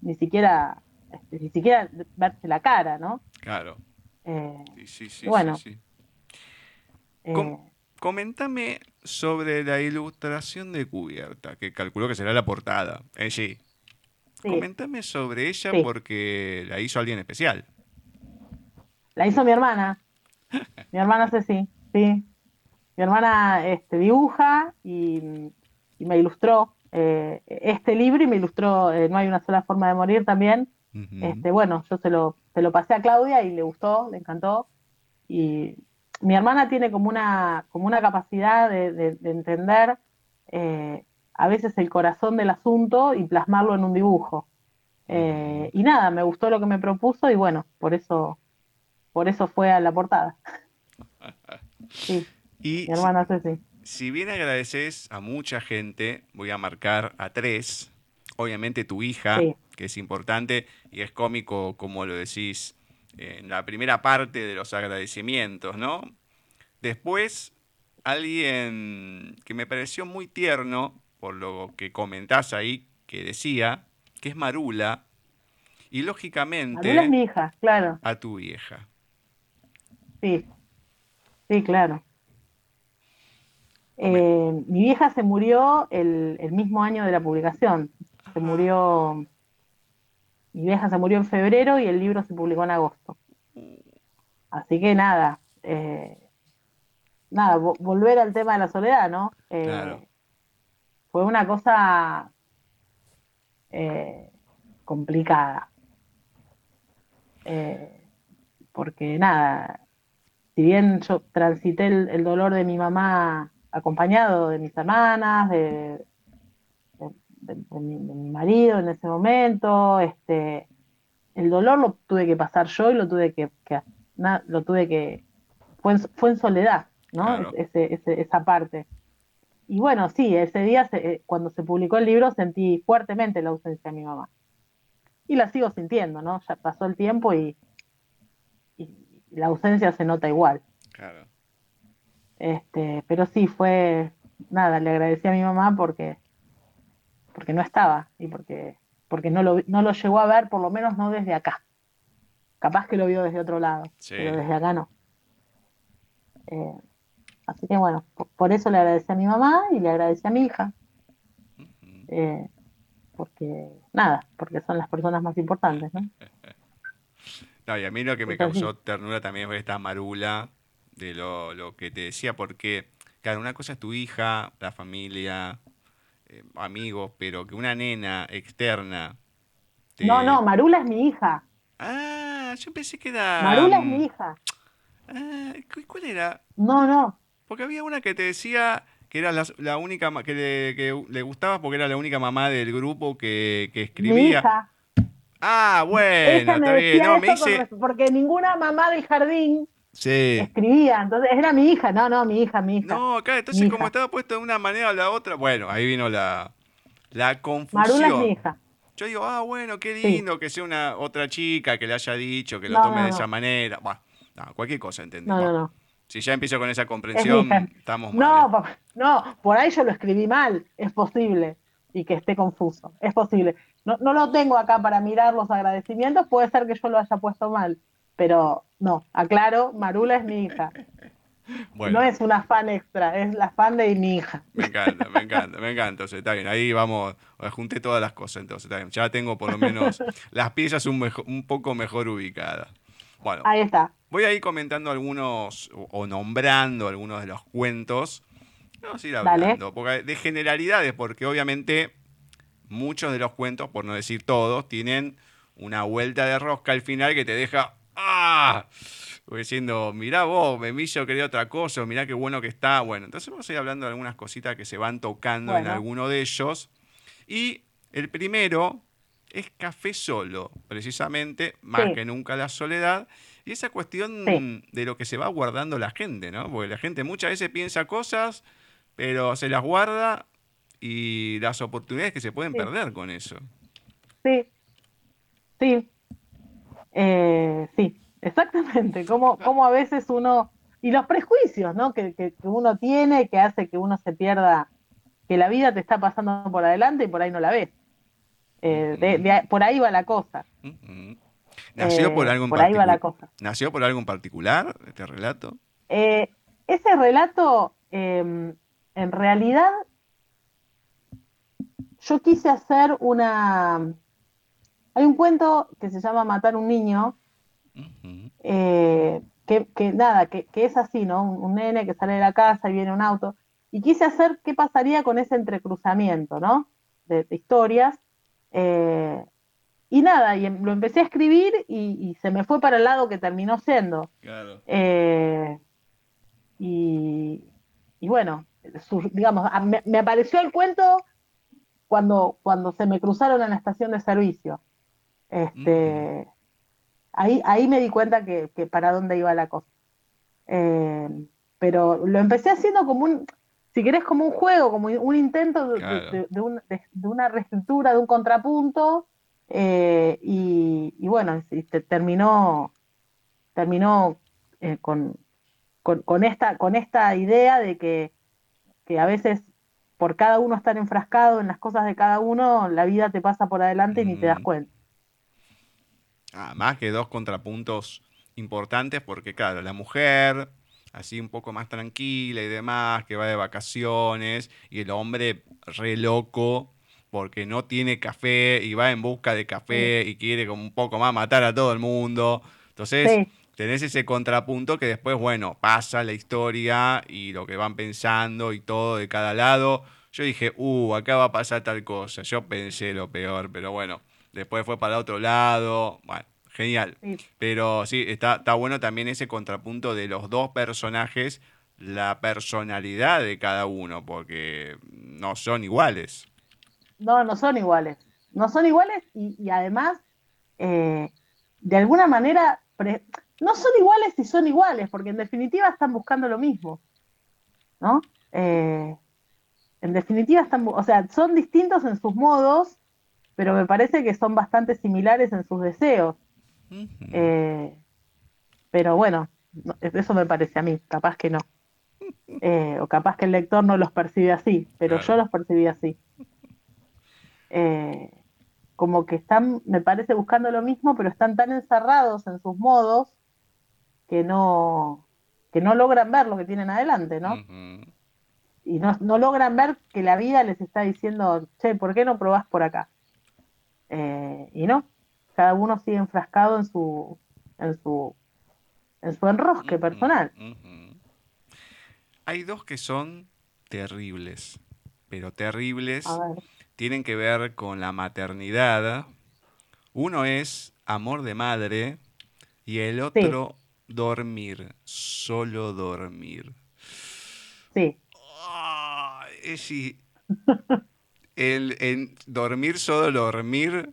S6: ni siquiera, este, ni siquiera verse la cara, ¿no?
S3: Claro.
S6: Eh, sí, sí, bueno, sí,
S3: eh, coméntame sobre la ilustración de cubierta, que calculo que será la portada en sí. Coméntame sobre ella porque la hizo alguien especial.
S6: La hizo mi hermana. mi hermana Ceci, sí. Mi hermana este, dibuja y, me ilustró eh, este libro y me ilustró eh, No hay una sola forma de morir también. este, bueno, yo se lo, se lo pasé a Claudia y le gustó, le encantó. Y mi hermana tiene como una, como una capacidad de, entender eh, a veces el corazón del asunto y plasmarlo en un dibujo. Eh, y nada, me gustó lo que me propuso y bueno, por eso, por eso fue a la portada. sí,
S3: y mi hermana Ceci. Si bien agradeces a mucha gente, voy a marcar a tres. Obviamente tu hija, que es importante y es cómico, como lo decís, en la primera parte de los agradecimientos, ¿no? Después, alguien que me pareció muy tierno, por lo que comentás ahí, que decía, que es Marula, y lógicamente...
S6: Marula es mi hija, claro.
S3: A tu vieja.
S6: Sí, sí, claro. Eh, mi vieja se murió el, el, mismo año de la publicación. Se murió mi vieja se murió en febrero y el libro se publicó en agosto. Así que nada, eh, nada, volver al tema de la soledad, ¿no? Eh, fue una cosa eh, complicada. porque nada, si bien yo transité el, dolor de mi mamá acompañado de mis hermanas, de, de, mi, marido en ese momento, este, el dolor lo tuve que pasar yo y lo tuve que, lo tuve que, fue en, fue en soledad. ¿no?
S3: Claro.
S6: Ese- ese- esa parte. Y bueno, sí, ese día, se- eh, cuando se publicó el libro, sentí fuertemente la ausencia de mi mamá. Y la sigo sintiendo, ¿no? Ya pasó el tiempo y, y la ausencia se nota igual.
S3: Claro.
S6: Este, pero sí, fue, nada, le agradecí a mi mamá porque, porque no estaba y porque, porque no lo, no lo llegó a ver, por lo menos no desde acá. Capaz que lo vio desde otro lado,
S3: Sí.
S6: pero desde acá no. Eh, así que bueno, por, por eso le agradecí a mi mamá y le agradecí a mi hija. Eh, porque, nada, porque son las personas más importantes, ¿no?
S3: No, y a mí lo que me causó ternura también fue esta marula de lo, lo que te decía, porque, claro, una cosa es tu hija, la familia, eh, amigos, pero que una nena externa. te-
S6: No, no, Marula es mi hija.
S3: Ah, yo pensé que era.
S6: Marula es
S3: mm,
S6: mi hija.
S3: ah, ¿cu- ¿Cuál era?
S6: No, no.
S3: Porque había una que te decía que era la, la única que le, que le gustaba porque era la única mamá del grupo que, que
S6: Mi
S3: escribía.
S6: hija.
S3: Ah, bueno,
S6: me
S3: está bien. No, me
S6: res- porque ninguna mamá del jardín
S3: Sí.
S6: escribía, entonces era mi hija, no, no, mi hija, mi hija.
S3: No, acá, entonces
S6: Mi
S3: como
S6: hija.
S3: estaba puesto de una manera o la otra, bueno, ahí vino la, la confusión.
S6: Marula es mi hija.
S3: Yo digo, ah, bueno, qué
S6: Sí.
S3: lindo que sea una otra chica que le haya dicho, que lo
S6: No,
S3: tome
S6: no,
S3: de
S6: no.
S3: esa manera. Bah, cualquier cosa, ¿entendés?
S6: No, no,
S3: Bah,
S6: no.
S3: Si ya empiezo con esa comprensión, estamos mal.
S6: No,
S3: ¿eh?
S6: no, por ahí yo lo escribí mal, es posible, y que esté confuso, es posible. No, no lo tengo acá para mirar los agradecimientos, puede ser que yo lo haya puesto mal, pero no, aclaro, Marula es mi hija,
S3: Bueno,
S6: no es una fan extra, es la fan de mi hija.
S3: me encanta, me encanta, me encanta. Entonces, está bien, ahí vamos, eh, junté todas las cosas, entonces, está bien. Ya tengo por lo menos las piezas un, mejo- un poco mejor ubicadas. Bueno,
S6: Ahí está.
S3: Voy a ir comentando algunos o, o nombrando algunos de los cuentos. Vamos a ir hablando porque de generalidades, porque obviamente muchos de los cuentos, por no decir todos, tienen una vuelta de rosca al final que te deja Diciendo, mirá vos, Memillo quería otra cosa, mirá qué bueno que está. Bueno, entonces vamos a ir hablando de algunas cositas que se van tocando en alguno de ellos. Y el primero es Café Solo, precisamente, más
S6: Sí.
S3: que nunca la soledad. Y esa cuestión
S6: Sí.
S3: de lo que se va guardando la gente, ¿no? Porque la gente muchas veces piensa cosas, pero se las guarda y las oportunidades que se pueden
S6: Sí.
S3: perder con eso.
S6: Sí, sí, Eh, sí, exactamente. Como, como a veces uno, y los prejuicios, ¿no? Que, que, que uno tiene, que hace que uno se pierda, que la vida te está pasando por adelante y por ahí no la ves. Eh, de- de- por ahí va la cosa.
S3: ¿Nació
S6: Eh,
S3: por algo en
S6: por ahí va la
S3: particular?
S6: cosa.
S3: ¿Nació por algo en particular este relato?
S6: Ese relato, eh, en realidad, yo quise hacer una... Hay un cuento que se llama Matar un niño, eh, que, que nada, que, que es así, ¿no? Un, un nene que sale de la casa y viene un auto. Y quise hacer qué pasaría con ese entrecruzamiento, ¿no? De, de historias. Eh, y nada, y em- lo empecé a escribir y, y se me fue para el lado que terminó siendo.
S3: Claro.
S6: Eh, y, y bueno, su- digamos, me, me apareció el cuento cuando, cuando se me cruzaron en la estación de servicio. Este, ahí, ahí me di cuenta que, que para dónde iba la cosa. Eh, pero lo empecé haciendo como un, si querés, como un juego, como un intento de,
S3: Claro.
S6: de- de un- de- una reescritura, de un contrapunto, eh, y, y bueno, y te- terminó, terminó eh, con, con, con esta, con esta idea de que, que a veces por cada uno estar enfrascado en las cosas de cada uno, la vida te pasa por adelante y ni te das cuenta.
S3: Ah, más que dos contrapuntos importantes, porque claro, la mujer, así un poco más tranquila y demás, que va de vacaciones, y el hombre re loco, porque no tiene café y va en busca de café y quiere como un poco más matar a todo el mundo. Entonces,
S6: Sí.
S3: tenés ese contrapunto que después, bueno, pasa la historia y lo que van pensando y todo de cada lado. Yo dije, uh, acá va a pasar tal cosa. Yo pensé lo peor, pero bueno, después fue para otro lado. Bueno, genial.
S6: Sí.
S3: Pero sí, está, está bueno también ese contrapunto de los dos personajes, la personalidad de cada uno, porque no son iguales.
S6: No, no son iguales. No son iguales y, y además, eh, de alguna manera, pre- no son iguales y son iguales, porque en definitiva están buscando lo mismo. ¿no? Eh, en definitiva, están, o sea, son distintos en sus modos, pero me parece que son bastante similares en sus deseos. Eh, pero bueno, no- eso me parece a mí, capaz que no. Eh, o capaz que el lector no los percibe así, pero
S3: Claro.
S6: yo los percibí así. Eh, como que están, me parece, buscando lo mismo, pero están tan encerrados en sus modos que no, que no logran ver lo que tienen adelante, ¿no? Y no, no logran ver que la vida les está diciendo, che, ¿por qué no probás por acá? Eh, y no, cada uno sigue enfrascado en su, en su, en su enrosque personal.
S3: Hay dos que son terribles, pero terribles tienen que ver con la maternidad. Uno es amor de madre y el otro dormir, solo dormir.
S6: sí,
S3: es si- el, en dormir, solo dormir,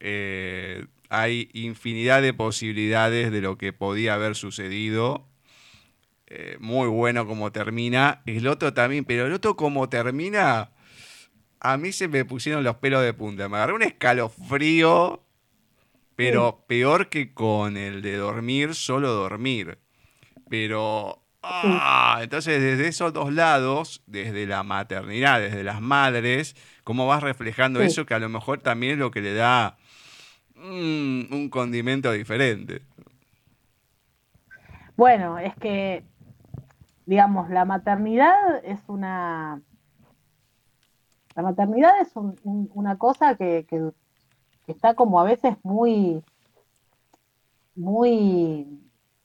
S3: eh, hay infinidad de posibilidades de lo que podía haber sucedido. Eh, muy bueno como termina. El otro también, pero el otro como termina, a mí se me pusieron los pelos de punta. Me agarré un escalofrío, pero peor que con el de dormir, solo dormir. Pero, ah, entonces desde esos dos lados, desde la maternidad, desde las madres, cómo vas reflejando
S6: Sí.
S3: eso que a lo mejor también es lo que le da mm, un condimento diferente.
S6: Bueno, es que, digamos, la maternidad es una... La maternidad es un- un- una cosa que, que- que está como a veces muy, muy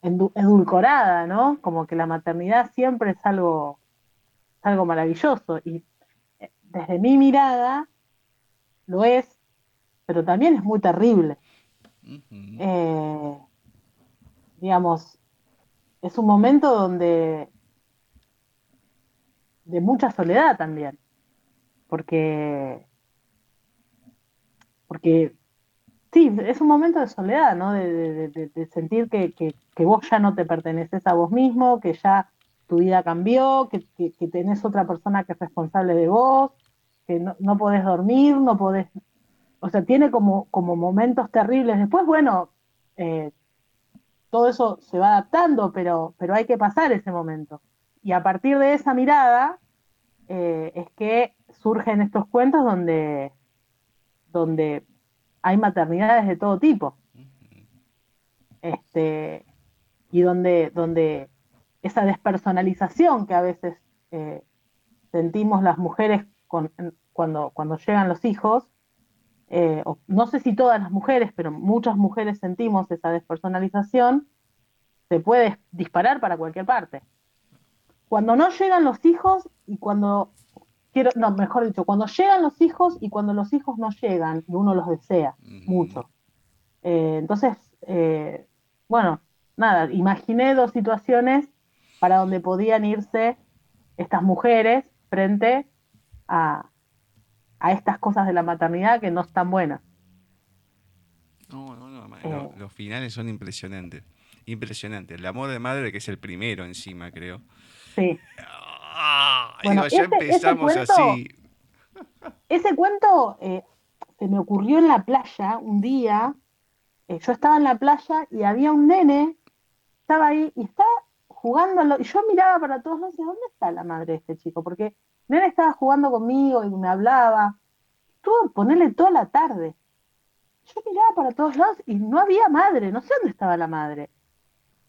S6: edulcorada, ¿no? Como que la maternidad siempre es algo, es algo maravilloso. Y eh, desde mi mirada lo es, pero también es muy terrible. Eh, digamos, es un momento donde de mucha soledad también, porque porque sí, es un momento de soledad, ¿no? De, de- sentir que, vos ya no te perteneces a vos mismo, que ya tu vida cambió, que, que- que tenés otra persona que es responsable de vos, que no, no podés dormir, no podés, o sea, tiene como, como momentos terribles. Después, bueno, eh, todo eso se va adaptando, pero, pero hay que pasar ese momento. Y a partir de esa mirada eh, es que surgen estos cuentos donde, donde hay maternidades de todo tipo. Este, y donde, donde esa despersonalización que a veces eh, sentimos las mujeres con- cuando, cuando llegan los hijos, eh, o no sé si todas las mujeres, pero muchas mujeres sentimos esa despersonalización, se puede disparar para cualquier parte. Cuando no llegan los hijos y cuando, quiero, no, mejor dicho, cuando llegan los hijos y cuando los hijos no llegan y uno los desea mucho. Eh, entonces, eh, bueno, nada, imaginé dos situaciones para donde podían irse estas mujeres frente a, a estas cosas de la maternidad que no están buenas.
S3: No, no, no,
S6: Eh.
S3: lo- los finales son impresionantes. Impresionantes. El amor de madre, que es el primero encima, creo.
S6: Sí.
S3: Ah,
S6: Bueno,
S3: digo, ya
S6: ese- ese
S3: empezamos
S6: cuento-
S3: así.
S6: Ese cuento eh, se me ocurrió en la playa un día. eh, yo estaba en la playa y había un nene, estaba ahí y estaba jugando. Y yo miraba para todos lados y decía, ¿dónde está la madre de este chico? Porque el nene estaba jugando conmigo y me hablaba. Estuvo ponerle toda la tarde. Yo miraba para todos lados y no había madre, no sé dónde estaba la madre.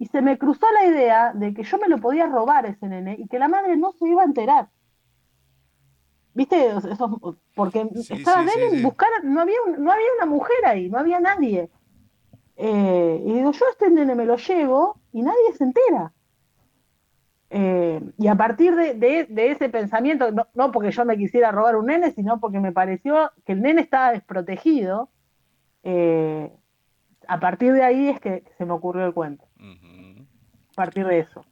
S6: Y se me cruzó la idea de que yo me lo podía robar ese nene y que la madre no se iba a enterar. ¿Viste? Eso, porque
S3: Sí,
S6: estaba
S3: sí, sí,
S6: buscar, no había, un- no había una mujer ahí, no había nadie. Eh, y digo, yo a este nene me lo llevo y nadie se entera. Eh, y a partir de, de- de ese pensamiento, no, no porque yo me quisiera robar un nene, sino porque me pareció que el nene estaba desprotegido, eh, a partir de ahí es que se me ocurrió el cuento. A partir de eso.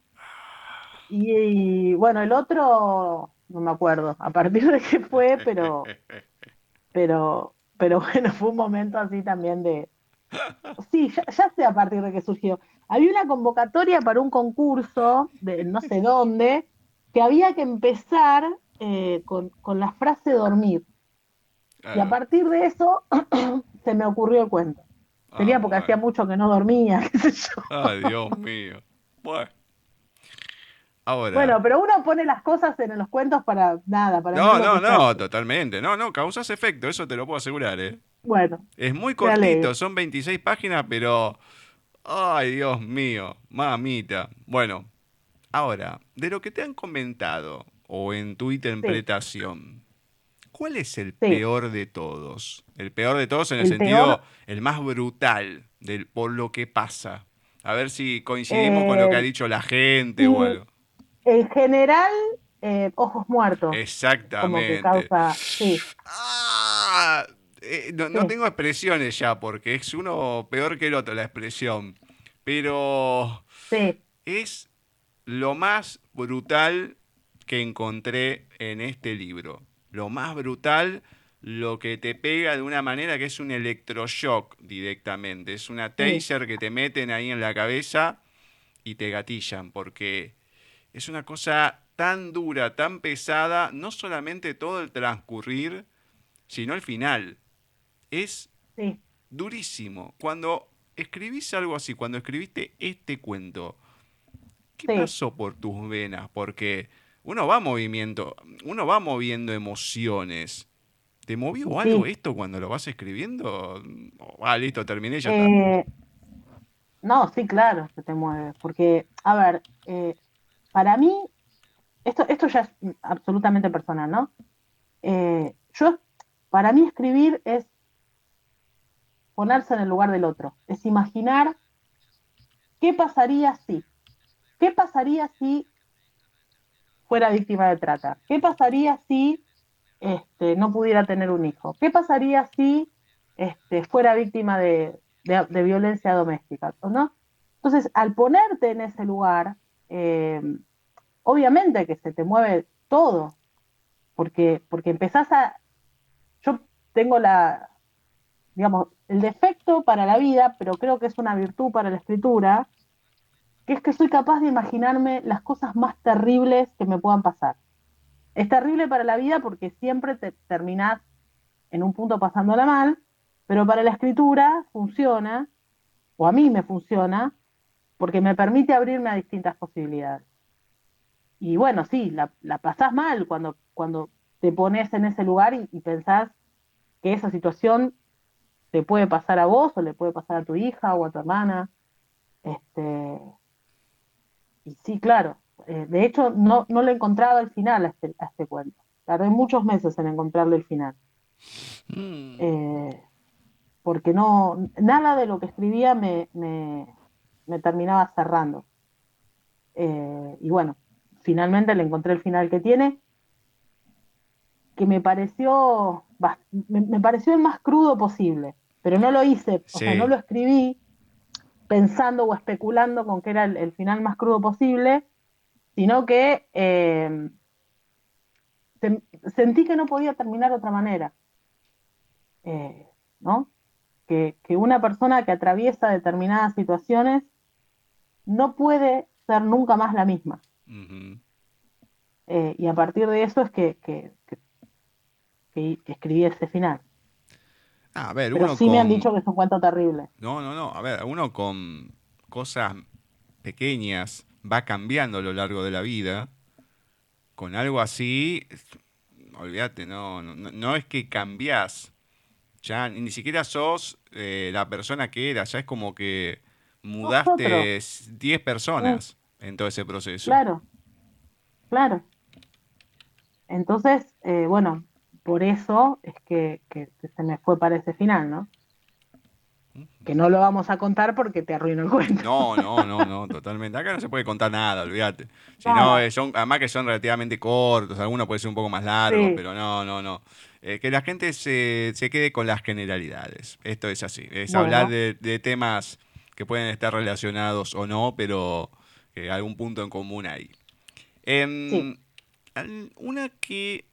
S6: Y, y, bueno, el otro, no me acuerdo a partir de qué fue, pero, pero, pero bueno, fue un momento así también de... Sí, ya, ya sé a partir de qué surgió. Había una convocatoria para un concurso de no sé dónde, que había que empezar eh, con, con la frase dormir. Y a
S3: Ah,
S6: partir de eso se me ocurrió el cuento. Sería
S3: ah,
S6: porque
S3: bueno.
S6: hacía mucho que no dormía, qué sé yo.
S3: Ay, Dios mío. Bueno. Ahora.
S6: Bueno, pero uno pone las cosas en los cuentos para nada, para
S3: no, no,
S6: enloquecerse.
S3: no, totalmente. No, no, causas efecto, eso te lo puedo asegurar, ¿eh?
S6: Bueno,
S3: Es muy cortito, son 26 páginas, pero. Ay, Dios mío, mamita. Bueno, ahora, de lo que te han comentado o en tu interpretación, ¿cuál es el peor de todos? El peor de todos en el,
S6: El
S3: sentido,
S6: peor-
S3: el más brutal, del, por lo que pasa. A ver si coincidimos con lo que ha
S6: Eh,
S3: dicho la gente o algo.
S6: en general, eh, ojos muertos. Como que
S3: Exactamente.
S6: causa. Sí,
S3: Ah, eh, no, no
S6: Sí.
S3: tengo expresiones ya, porque es uno peor que el otro la expresión. Pero
S6: sí,
S3: es lo más brutal que encontré en este libro. Lo más brutal, lo que te pega de una manera que es un electroshock directamente. Es una taser que te meten ahí en la cabeza y te gatillan, porque es una cosa tan dura, tan pesada, no solamente todo el transcurrir, sino el final. Es
S6: sí.
S3: durísimo. Cuando escribís algo así, cuando escribiste este cuento, ¿qué
S6: Sí.
S3: pasó por tus venas? Porque uno va movimiento, uno va moviendo emociones. ¿Te movió algo
S6: Sí.
S3: esto cuando lo vas escribiendo? Oh, ah, listo, terminé, ya.
S6: Eh, no, sí, claro que te mueve. Porque, a ver, eh, para mí, esto, esto ya es absolutamente personal, ¿no? Eh, yo, para mí escribir es ponerse en el lugar del otro, es imaginar qué pasaría si, qué pasaría si fuera víctima de trata, qué pasaría si este, no pudiera tener un hijo, qué pasaría si este, fuera víctima de, violencia doméstica, ¿no? Entonces, al ponerte en ese lugar, eh, obviamente que se te mueve todo, porque, porque empezás a... Yo tengo la, digamos, el defecto para la vida, pero creo que es una virtud para la escritura, que es que soy capaz de imaginarme las cosas más terribles que me puedan pasar. Es terrible para la vida porque siempre te terminás en un punto pasándola mal, pero para la escritura funciona, o a mí me funciona, porque me permite abrirme a distintas posibilidades. Y bueno, sí, la, la pasás mal cuando, cuando te pones en ese lugar y, y pensás que esa situación te puede pasar a vos o le puede pasar a tu hija o a tu hermana. Este, y sí, claro. Eh, de hecho, no, no le encontraba el final a este, a este cuento. Tardé muchos meses en encontrarle el final.
S3: Mm.
S6: Eh, porque no, nada de lo que escribía me, me, me terminaba cerrando. Eh, y bueno, finalmente le encontré el final que tiene, que me pareció, me, me pareció el más crudo posible, pero no lo hice, o sea,
S3: Sí.
S6: no lo escribí pensando o especulando con que era el, el final más crudo posible, sino que eh, sen- sentí que no podía terminar de otra manera. Eh, ¿no? Que, que una persona que atraviesa determinadas situaciones no puede ser nunca más la misma. Eh, y a partir de eso es que, que, que- escribí ese final.
S3: Ah, a ver,
S6: Pero
S3: uno
S6: sí me han dicho que es un cuento terrible.
S3: No, no, no. A ver, uno con cosas pequeñas va cambiando a lo largo de la vida. Con algo así, olvídate, no, no, no es que cambiás. Ya ni siquiera sos eh, la persona que eras. Ya es como que mudaste 10 personas en todo ese proceso.
S6: Claro, claro. Entonces, eh, bueno, por eso es que, que- que se me fue para ese final, ¿no? Que no lo vamos a contar porque te arruino el cuento.
S3: No, no, no, no, totalmente. Acá no se puede contar nada, olvídate. Si no, eh, son, además que son relativamente cortos, algunos puede ser un poco más largos,
S6: Sí.
S3: pero no, no, no. Eh, que la gente se, se quede con las generalidades. Esto es así. Es
S6: Bueno.
S3: hablar de, de temas que pueden estar relacionados o no, pero que algún punto en común hay. Em,
S6: Sí.
S3: Una que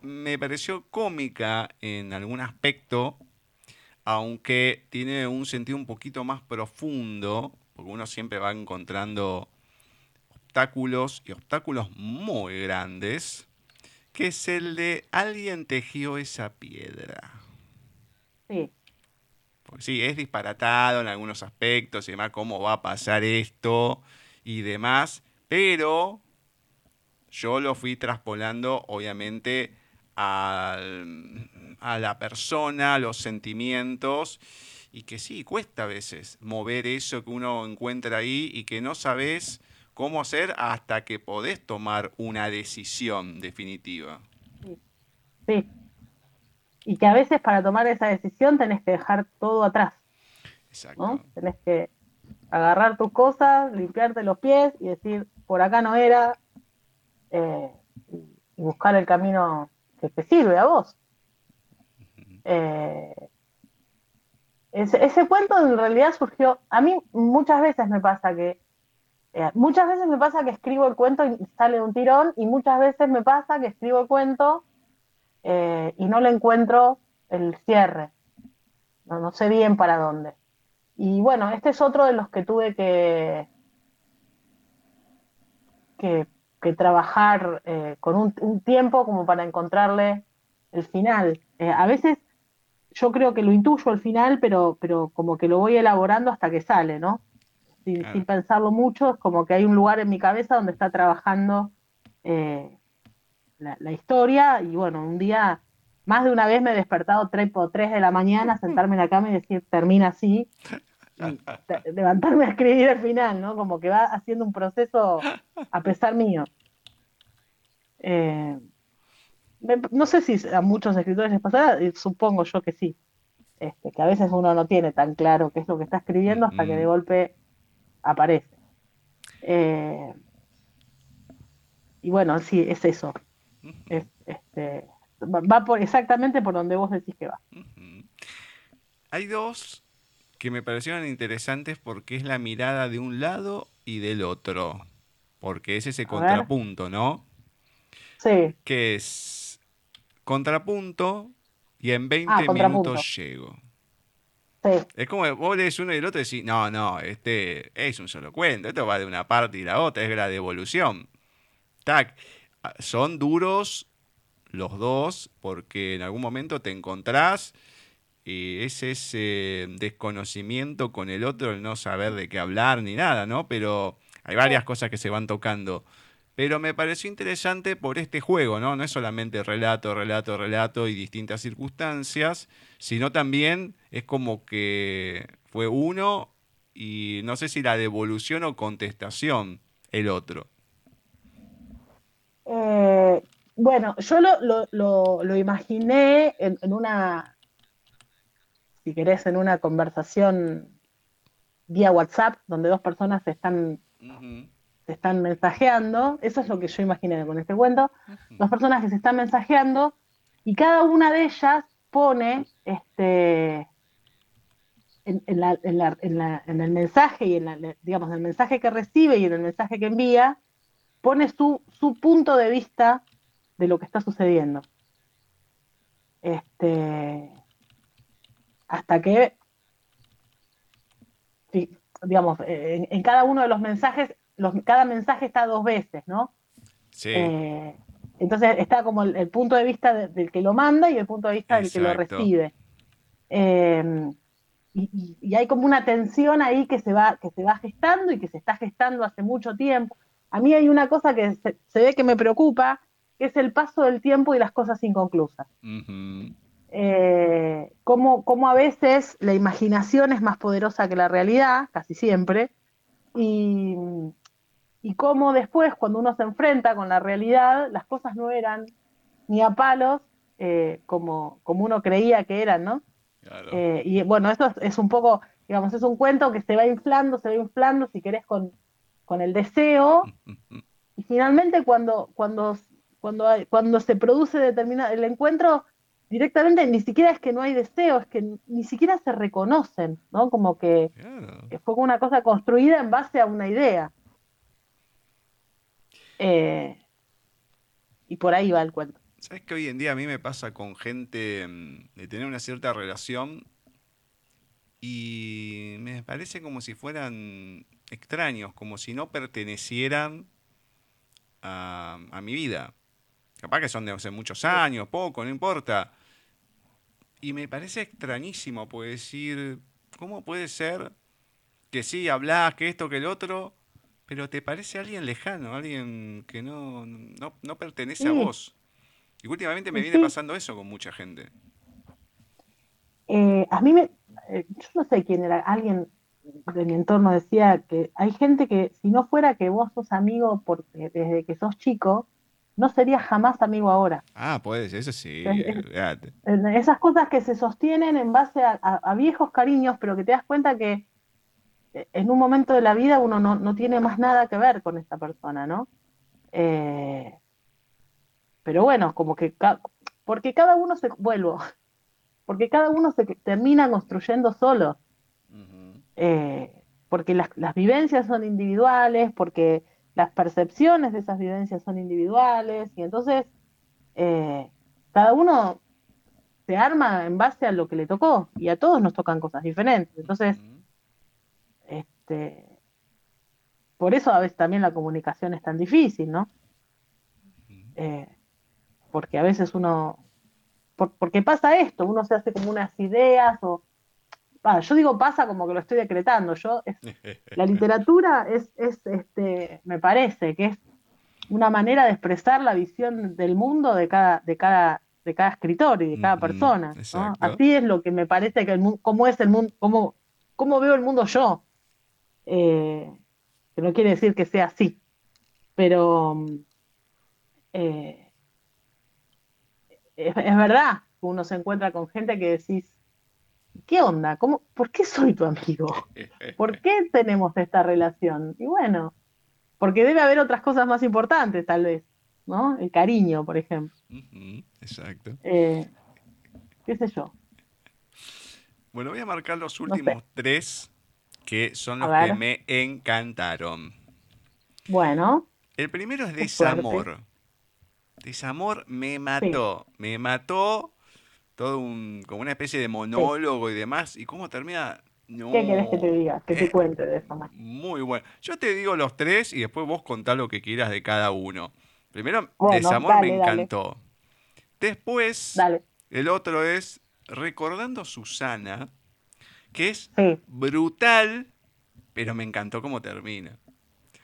S3: me pareció cómica en algún aspecto, aunque tiene un sentido un poquito más profundo, porque uno siempre va encontrando obstáculos y obstáculos muy grandes, que es el de alguien tejió esa piedra.
S6: Sí.
S3: Porque sí, es disparatado en algunos aspectos y demás, cómo va a pasar esto y demás, pero yo lo fui traspolando, obviamente, a la persona, a los sentimientos, y que sí, cuesta a veces mover eso que uno encuentra ahí y que no sabes cómo hacer hasta que podés tomar una decisión definitiva.
S6: Sí. Y que a veces para tomar esa decisión tenés que dejar todo atrás,
S3: Exacto.
S6: ¿no? Tenés que agarrar tus cosas, limpiarte los pies y decir, por acá no era, eh, y buscar el camino que te sirve a vos. Eh, ese, ese cuento en realidad surgió, a mí muchas veces me pasa que, eh, muchas veces me pasa que escribo el cuento y sale de un tirón y muchas veces me pasa que escribo el cuento eh, y no le encuentro el cierre. No, no sé bien para dónde. Y bueno, este es otro de los que tuve que, que, que trabajar eh, con un, un tiempo como para encontrarle el final. Eh, a veces yo creo que lo intuyo al final, pero, pero como que lo voy elaborando hasta que sale, ¿no? Sin,
S3: Claro.
S6: sin pensarlo mucho, es como que hay un lugar en mi cabeza donde está trabajando eh, la, la historia y bueno, un día, más de una vez me he despertado tres por tres de la mañana, sentarme en la cama y decir, termina así, y levantarme a escribir el final, ¿no? Como que va haciendo un proceso a pesar mío. Eh, no sé si a muchos escritores les pasará, eh, supongo yo que sí. Este, que a veces uno no tiene tan claro qué es lo que está escribiendo hasta que de golpe aparece. Eh, y bueno, sí, es eso. Es, este, va por exactamente por donde vos decís que va.
S3: Hay dos que me parecieron interesantes porque es la mirada de un lado y del otro. Porque es ese contrapunto, ¿no?
S6: Sí,
S3: Que es contrapunto y en 20
S6: Ah,
S3: minutos llego.
S6: sí,
S3: Es como vos lees uno y el otro y decís, no, no, este es un solo cuento, esto va de una parte y la otra, es la devolución. Tac. Ah, Son duros los dos porque en algún momento te encontrás y es ese desconocimiento con el otro, el no saber de qué hablar ni nada, ¿no? Pero hay varias cosas que se van tocando. Pero me pareció interesante por este juego, ¿no? No es solamente relato, relato, relato y distintas circunstancias, sino también es como que fue uno y no sé si la devolución o contestación el otro.
S6: Eh, bueno, yo lo, lo, lo, lo imaginé en, en una, si querés, en una conversación vía WhatsApp, donde dos personas se están, se están mensajeando. Eso es lo que yo imaginé con este cuento. Dos personas que se están mensajeando y cada una de ellas pone este, en, en la- en la- en la- en el mensaje y en la, digamos, en el mensaje que recibe y en el mensaje que envía, pone su, su punto de vista de lo que está sucediendo. Este, hasta que, digamos, eh, en, en cada uno de los mensajes, los, cada mensaje está dos veces, ¿no?
S3: Sí,
S6: Eh, entonces está como el, el punto de vista de- del que lo manda y el punto de vista del que lo recibe. Eh, y, y- hay como una tensión ahí que se, va, que se va gestando y que se está gestando hace mucho tiempo. A mí hay una cosa que se, se ve que me preocupa, que es el paso del tiempo y las cosas inconclusas.
S3: ujú,
S6: Eh, cómo, cómo a veces la imaginación es más poderosa que la realidad, casi siempre, y, y cómo después, cuando uno se enfrenta con la realidad, las cosas no eran ni a palos eh, como, como uno creía que eran, ¿no?
S3: claro.
S6: Eh, y bueno, eso es, es un poco, digamos, es un cuento que se va inflando, se va inflando, si querés, con, con el deseo, y finalmente cuando, cuando, cuando, hay- cuando se produce determinado el encuentro, directamente ni siquiera es que no hay deseo, es que ni siquiera se reconocen, ¿no? Como que,
S3: Claro.
S6: que fue una cosa construida en base a una idea. Eh, y por ahí va el cuento.
S3: ¿Sabes que hoy en día a mí me pasa con gente mm, de tener una cierta relación y me parece como si fueran extraños, como si no pertenecieran a, a mi vida. Capaz que son de hace muchos años, poco, no importa. Y me parece extrañísimo, puede decir, ¿cómo puede ser que sí, hablas, que esto, que el otro, pero te parece alguien lejano, alguien que no, no, no pertenece a
S6: Sí.
S3: vos? Y últimamente me viene pasando eso con mucha gente.
S6: Eh, a mí me, eh, yo no sé quién era, alguien de mi entorno decía que hay gente que si no fuera que vos sos amigo porque desde que sos chico, no serías jamás amigo ahora.
S3: Ah, puede ser, eso sí,
S6: Es- Esas cosas que se sostienen en base a, a- a viejos cariños, pero que te das cuenta que eh, en un momento de la vida uno no, no tiene más nada que ver con esta persona, ¿no? Eh, pero bueno, como que, ca- porque cada uno se, vuelvo, porque cada uno se termina construyendo solo. Eh, porque las, las vivencias son individuales, porque las percepciones de esas vivencias son individuales, y entonces eh, cada uno se arma en base a lo que le tocó, y a todos nos tocan cosas diferentes. Entonces, este, por eso a veces también la comunicación es tan difícil, ¿no? Eh, porque a veces uno, por- porque pasa esto, uno se hace como unas ideas o, ah, yo digo pasa como que lo estoy decretando, yo es- la literatura es, es, este, me parece que es una manera de expresar la visión del mundo de cada, de cada, de cada escritor y de cada persona, ¿no? Así es lo que me parece que el mundo, cómo es el mundo, cómo, cómo veo el mundo yo. Eh, que no quiere decir que sea así, pero eh, es, es verdad que uno se encuentra con gente que decís, ¿qué onda? ¿Cómo, ¿Por qué soy tu amigo? ¿Por qué tenemos esta relación? Y bueno, porque debe haber otras cosas más importantes, tal vez, ¿no? El cariño, por ejemplo.
S3: Exacto.
S6: Eh, ¿Qué sé yo?
S3: Bueno, voy a marcar los
S6: No
S3: últimos
S6: sé.
S3: tres que son los que me encantaron.
S6: Bueno,
S3: El primero es. Desamor. Desamor me mató. Me mató todo un, como una especie de monólogo y demás. ¿Y cómo termina? No.
S6: ¿qué querés que te diga? Que te cuente de eso más.
S3: Muy bueno. Yo te digo los tres y después vos contá lo que quieras de cada uno. Primero,
S6: Bueno,
S3: Desamor me
S6: dale.
S3: encantó. Después,
S6: Dale,
S3: el otro es Recordando Susana, que es
S6: sí,
S3: brutal, pero me encantó cómo termina.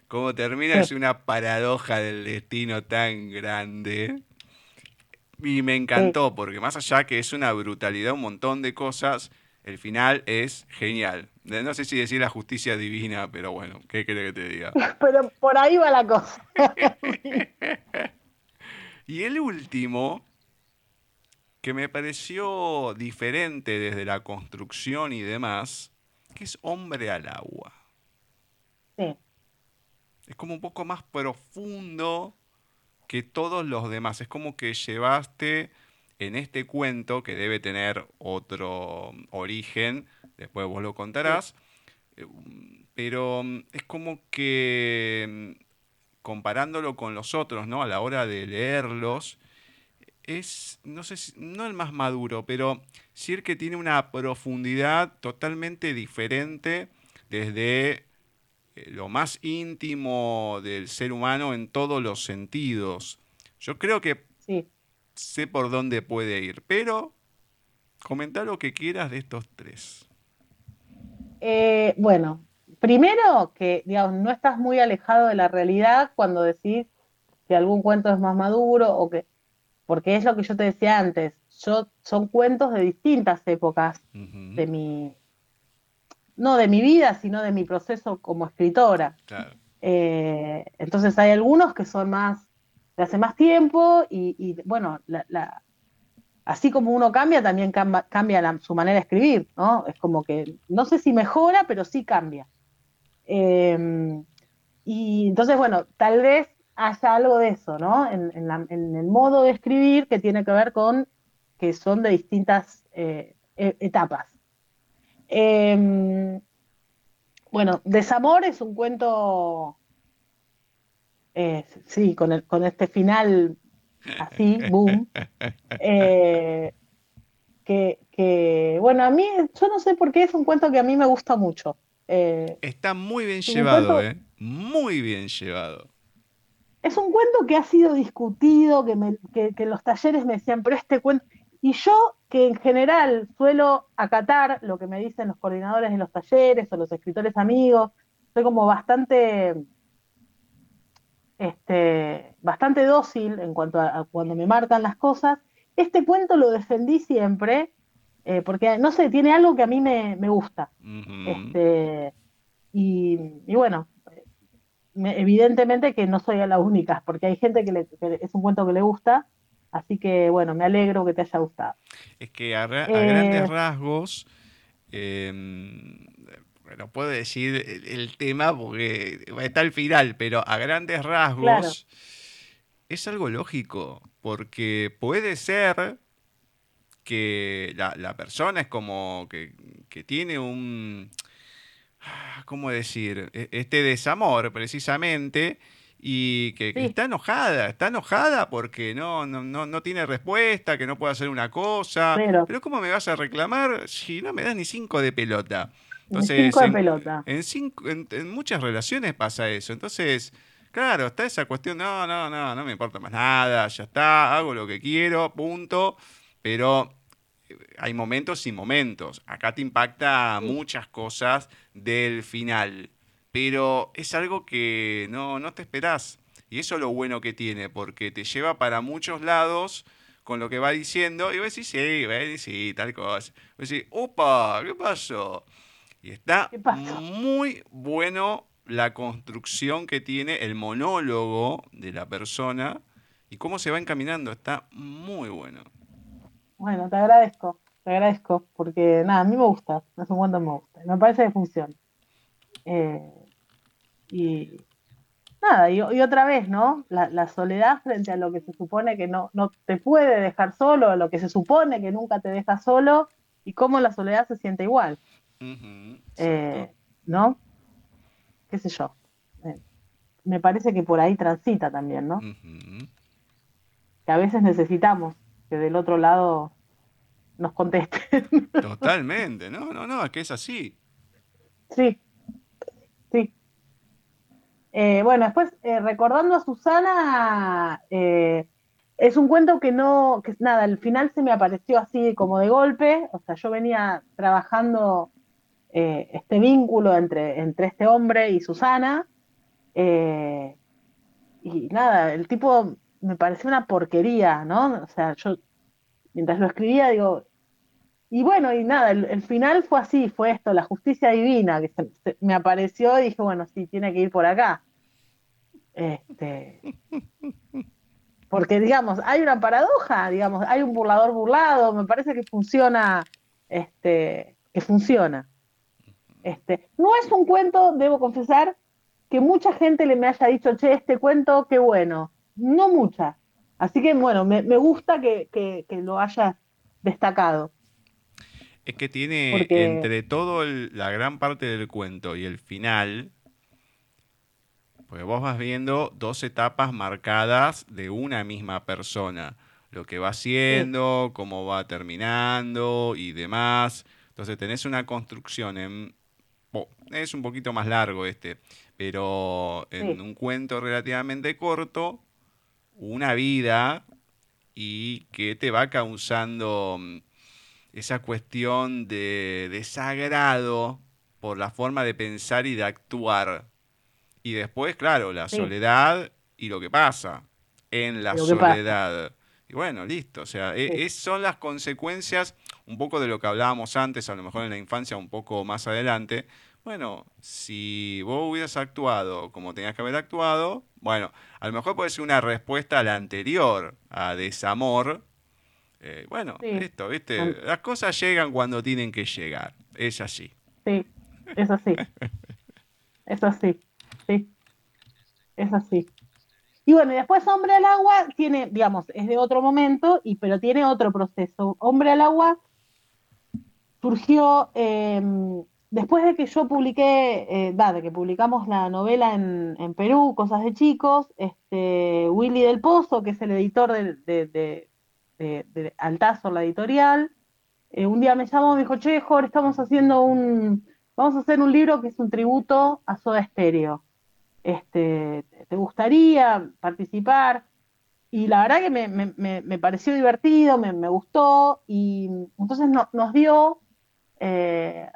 S3: Cómo termina
S6: Sí.
S3: es una paradoja del destino tan grande. Y me encantó, porque más allá que es una brutalidad, un montón de cosas, el final es genial. No sé si decir la justicia divina, pero bueno, ¿qué crees que te diga?
S6: pero por ahí va la cosa.
S3: Y el último, que me pareció diferente desde la construcción y demás, que es Hombre al Agua.
S6: Sí,
S3: Es como un poco más profundo que todos los demás. Es como que llevaste en este cuento, que debe tener otro origen, después vos lo contarás, eh, pero mm, es como que mm, comparándolo con los otros, ¿no? A la hora de leerlos, es, no sé, si- no el más maduro, pero sí el que tiene una profundidad totalmente diferente desde lo más íntimo del ser humano en todos los sentidos. Yo creo que
S6: sí.
S3: sé por dónde puede ir, pero comenta lo que quieras de estos tres.
S6: Eh, bueno, primero que, digamos, no estás muy alejado de la realidad cuando decís que algún cuento es más maduro o que, porque es lo que yo te decía antes, yo, son cuentos de distintas épocas de mi, no de mi vida, sino de mi proceso como escritora.
S3: Claro.
S6: Eh, entonces hay algunos que son más de hace más tiempo y, y, bueno, la- la- así como uno cambia, también camba- cambia la- su manera de escribir, ¿no? Es como que, no sé si mejora, pero sí cambia. Eh, y entonces, bueno, tal vez haya algo de eso, ¿no? En, en la- en el modo de escribir que tiene que ver con que son de distintas eh, e- etapas. Eh, bueno, Desamor es un cuento, eh, sí, con, el- con este final así, boom, eh, que, que, bueno, a mí, yo no sé por qué es un cuento que a mí me gusta mucho. Eh,
S3: Está muy bien llevado,
S6: cuento-
S3: ¿eh? Muy bien llevado.
S6: es un cuento que ha sido discutido, que, me, que, que los talleres me decían, pero este cuento... Y yo, que en general suelo acatar lo que me dicen los coordinadores de los talleres o los escritores amigos, soy como bastante, este, bastante dócil en cuanto a, a cuando me marcan las cosas. Este cuento lo defendí siempre, eh, porque no sé, tiene algo que a mí me, me gusta. Este, y, y bueno, me- evidentemente que no soy la única, porque hay gente que, le- que es un cuento que le gusta, así que bueno, me alegro que te haya gustado.
S3: Es que a, ra- a
S6: Eh,
S3: grandes rasgos, em, bueno, puedo decir el, el tema porque está al final, pero a grandes rasgos
S6: Claro.
S3: es algo lógico, porque puede ser que la, la persona es como que, que tiene un, ah, ¿cómo decir? E- Este desamor precisamente y que, está enojada, está enojada porque no, no, no, no tiene respuesta, que no puede hacer una cosa.
S6: Pero-
S3: Pero ¿cómo me vas a reclamar si no me das ni cinco de pelota? Entonces,
S6: cinco de
S3: en-
S6: pelota.
S3: en, cinco- en- en muchas relaciones pasa eso. Entonces, claro, está esa cuestión, no, no, no, no me importa más nada, ya está, hago lo que quiero, punto. Pero eh, hay momentos y momentos. Acá te impacta muchas cosas del final. Pero es algo que no, no te esperás. Y eso es lo bueno que tiene, porque te lleva para muchos lados con lo que va diciendo. Y vos decís, sí, ven, sí, tal cosa. Vos decís, opa, ¿qué pasó? Y está muy bueno la construcción que tiene el monólogo de la persona y cómo se va encaminando. Está muy bueno.
S6: Bueno, te agradezco, te agradezco, porque nada, a mí me gusta, un cuento que me gusta, me parece que funciona. Eh, y nada, y, y otra vez, ¿no? La, la soledad frente a lo que se supone que no, no te puede dejar solo, a lo que se supone que nunca te deja solo, y cómo la soledad se siente igual, eh. ¿no? ¿Qué sé yo? Eh, me parece que por ahí transita también, ¿no? Que a veces necesitamos que del otro lado nos contesten.
S3: Totalmente, no, no, no, es que es así.
S6: Sí, sí. Eh, bueno, después, eh, recordando a Susana, eh, es un cuento que no, que nada, al final se me apareció así como de golpe, o sea, yo venía trabajando este vínculo entre, entre este hombre y Susana, y nada, el tipo me pareció una porquería, ¿no? O sea, yo mientras lo escribía digo, y bueno, y nada, el, final fue así, fue esto, la justicia divina, que se- me apareció y dije, bueno, sí, tiene que ir por acá. Este, porque, digamos, hay una paradoja, digamos, hay un burlador burlado, me parece que funciona, este, que funciona. Este, no es un cuento, debo confesar, que mucha gente le me haya dicho, che, este cuento, qué bueno. No mucha. Así que, bueno, me, gusta que, que- que lo hayas destacado.
S3: Es que tiene
S6: Porque-
S3: entre todo el- la gran parte del cuento y el final, pues vos vas viendo dos etapas marcadas de una misma persona. Lo que va haciendo, cómo va terminando y demás. Entonces tenés una construcción en... Es un poquito más largo este, pero en
S6: Sí.
S3: un cuento relativamente corto, una vida y que te va causando mm, esa cuestión de desagrado por la forma de pensar y de actuar. Y después, claro, la
S6: Sí.
S3: soledad y lo que pasa en la
S6: pasa.
S3: soledad. Y bueno, listo. O sea, e-
S6: Sí.
S3: es- son las consecuencias un poco de lo que hablábamos antes, a lo mejor en la infancia, un poco más adelante. Bueno, si vos hubieras actuado como tenías que haber actuado, bueno, a lo mejor puede ser una respuesta a la anterior, a desamor. Eh, bueno,
S6: Sí.
S3: listo, ¿viste? Las cosas llegan cuando tienen que llegar. Es así.
S6: Sí, es así. Es así. Sí. Es así. Y bueno, y después Hombre al Agua tiene, digamos, es de otro momento, y, pero tiene otro proceso. Hombre al Agua surgió eh, después de que yo publiqué, eh, de que publicamos la novela en, en Perú, Cosas de Chicos, este, Willy del Pozo, que es el editor de, de, de, de- de Altazo, la editorial, eh, un día me llamó y me dijo, che, Jorge, estamos haciendo un, vamos a hacer un libro que es un tributo a Soda Stereo. este, ¿te gustaría participar? Y la verdad que me, pareció divertido, me, gustó, y entonces nos dio, eh,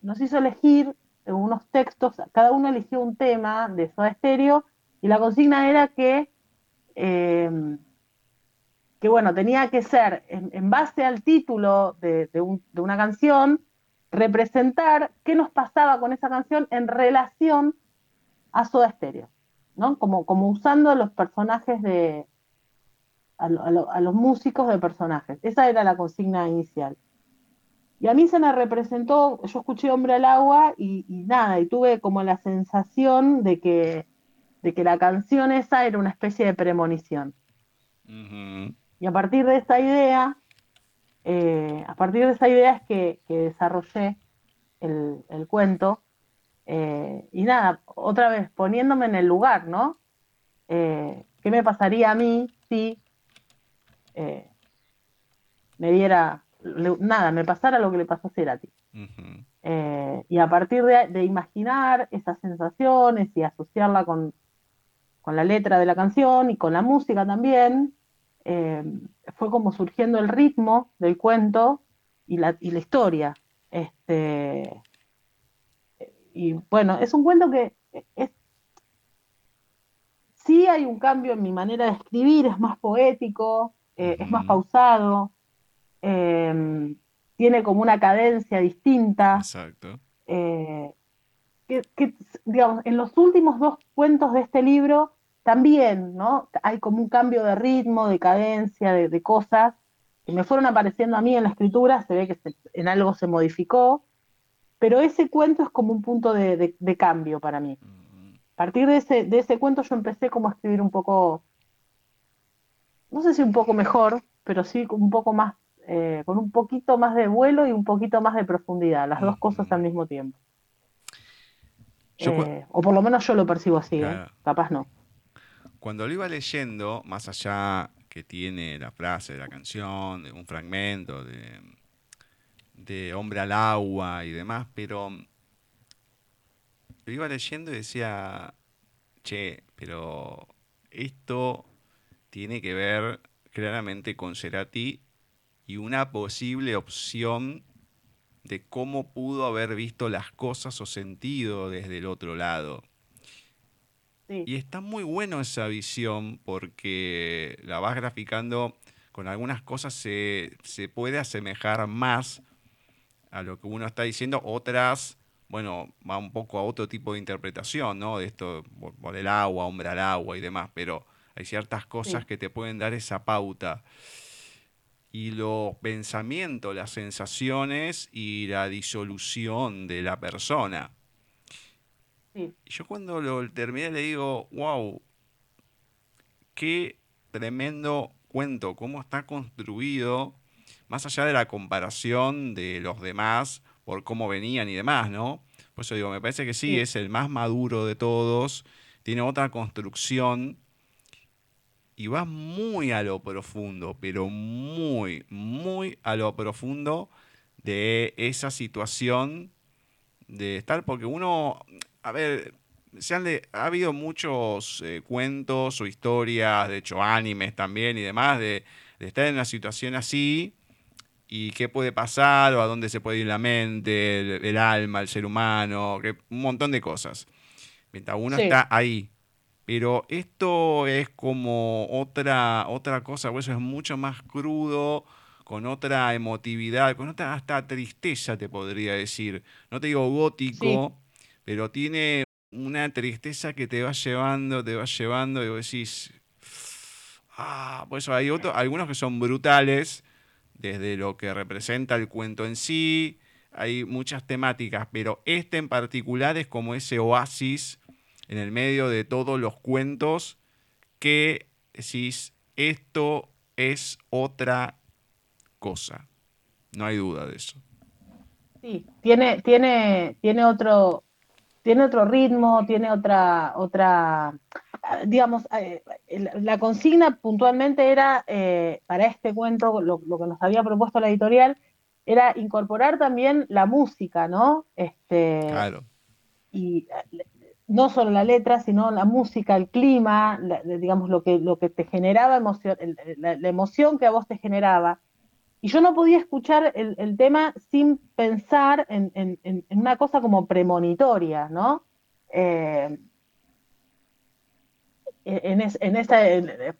S6: nos hizo elegir unos textos, cada uno eligió un tema de Soda Stereo, y la consigna era que, eh, que bueno, tenía que ser, en, base al título de, una canción, representar qué nos pasaba con esa canción en relación a Soda Stereo, ¿no? Como, como usando los personajes de, a, los músicos de personajes. Esa era la consigna inicial. Y a mí se me representó, yo escuché Hombre al Agua y, nada, y tuve como la sensación de que, de que la canción esa era una especie de premonición. Y a partir de esa idea, eh, a partir de esa idea es que, desarrollé el, cuento. Eh, y nada, otra vez poniéndome en el lugar, ¿no? Eh, ¿Qué me pasaría a mí si me diera nada, me pasara lo que le pasó a Cerati. Eh, y a partir de, imaginar esas sensaciones y asociarla con, la letra de la canción y con la música también, eh, fue como surgiendo el ritmo del cuento y la, y la historia. Este, y bueno, es un cuento que es, sí hay un cambio en mi manera de escribir, es más poético, eh, es más pausado, Em, tiene como una cadencia distinta.
S3: Exacto.
S6: Eh, que, digamos, en los últimos dos cuentos de este libro también, ¿no? Hay como un cambio de ritmo, de cadencia, de, cosas que me fueron apareciendo a mí en la escritura, se ve que en algo se modificó, pero ese cuento es como un punto de, cambio para mí. A partir de ese, de ese cuento yo empecé como a escribir un poco, no sé si un poco mejor, pero sí un poco más eh, con un poquito más de vuelo y un poquito más de profundidad, las dos cosas al mismo tiempo. Eh, o por lo menos yo lo percibo así, ¿eh? capaz no.
S3: Cuando lo iba leyendo, más allá que tiene la frase de la canción, de un fragmento de, de Hombre al agua y demás, pero lo iba leyendo y decía, che, pero esto tiene que ver claramente con Cerati y una posible opción de cómo pudo haber visto las cosas o sentido desde el otro lado. Y está muy bueno esa visión porque la vas graficando con algunas cosas se, puede asemejar más a lo que uno está diciendo, otras, bueno, va un poco a otro tipo de interpretación, ¿no? De esto, por, el agua, hombre al agua y demás, pero hay ciertas cosas que te pueden dar esa pauta y los pensamientos, las sensaciones y la disolución de la persona. Y yo cuando lo terminé le digo, wow, qué tremendo cuento, cómo está construido, más allá de la comparación de los demás por cómo venían y demás, ¿no? Por eso digo, me parece que sí. es el más maduro de todos, tiene otra construcción y va muy a lo profundo, pero muy, muy a lo profundo de esa situación de estar, porque uno, a ver, se han ha habido muchos eh, cuentos o historias, de hecho animes también y demás, de, estar en una situación así y qué puede pasar o a dónde se puede ir la mente, el, alma, el ser humano, que, un montón de cosas. Mientras uno está ahí, pero esto es como otra, otra cosa, eso es mucho más crudo, con otra emotividad, con otra hasta tristeza, te podría decir. No te digo gótico, pero tiene una tristeza que te va llevando, te va llevando, y vos decís. Ah, por hay otros, algunos que son brutales, desde lo que representa el cuento en sí, hay muchas temáticas, pero este en particular es como ese oasis en el medio de todos los cuentos que decís, esto es otra cosa. No hay duda de eso.
S6: Sí, tiene, tiene, tiene otro, tiene otro ritmo, tiene otra, otra, digamos, eh, la consigna puntualmente era, eh, para este cuento, lo, que nos había propuesto la editorial, era incorporar también la música, ¿no? Este,
S3: claro.
S6: Y no solo la letra, sino la música, el clima, digamos, lo que, lo que te generaba emoción, la, emoción que a vos te generaba. Y yo no podía escuchar el, tema sin pensar en, una cosa como premonitoria, ¿no? Eh, en, esa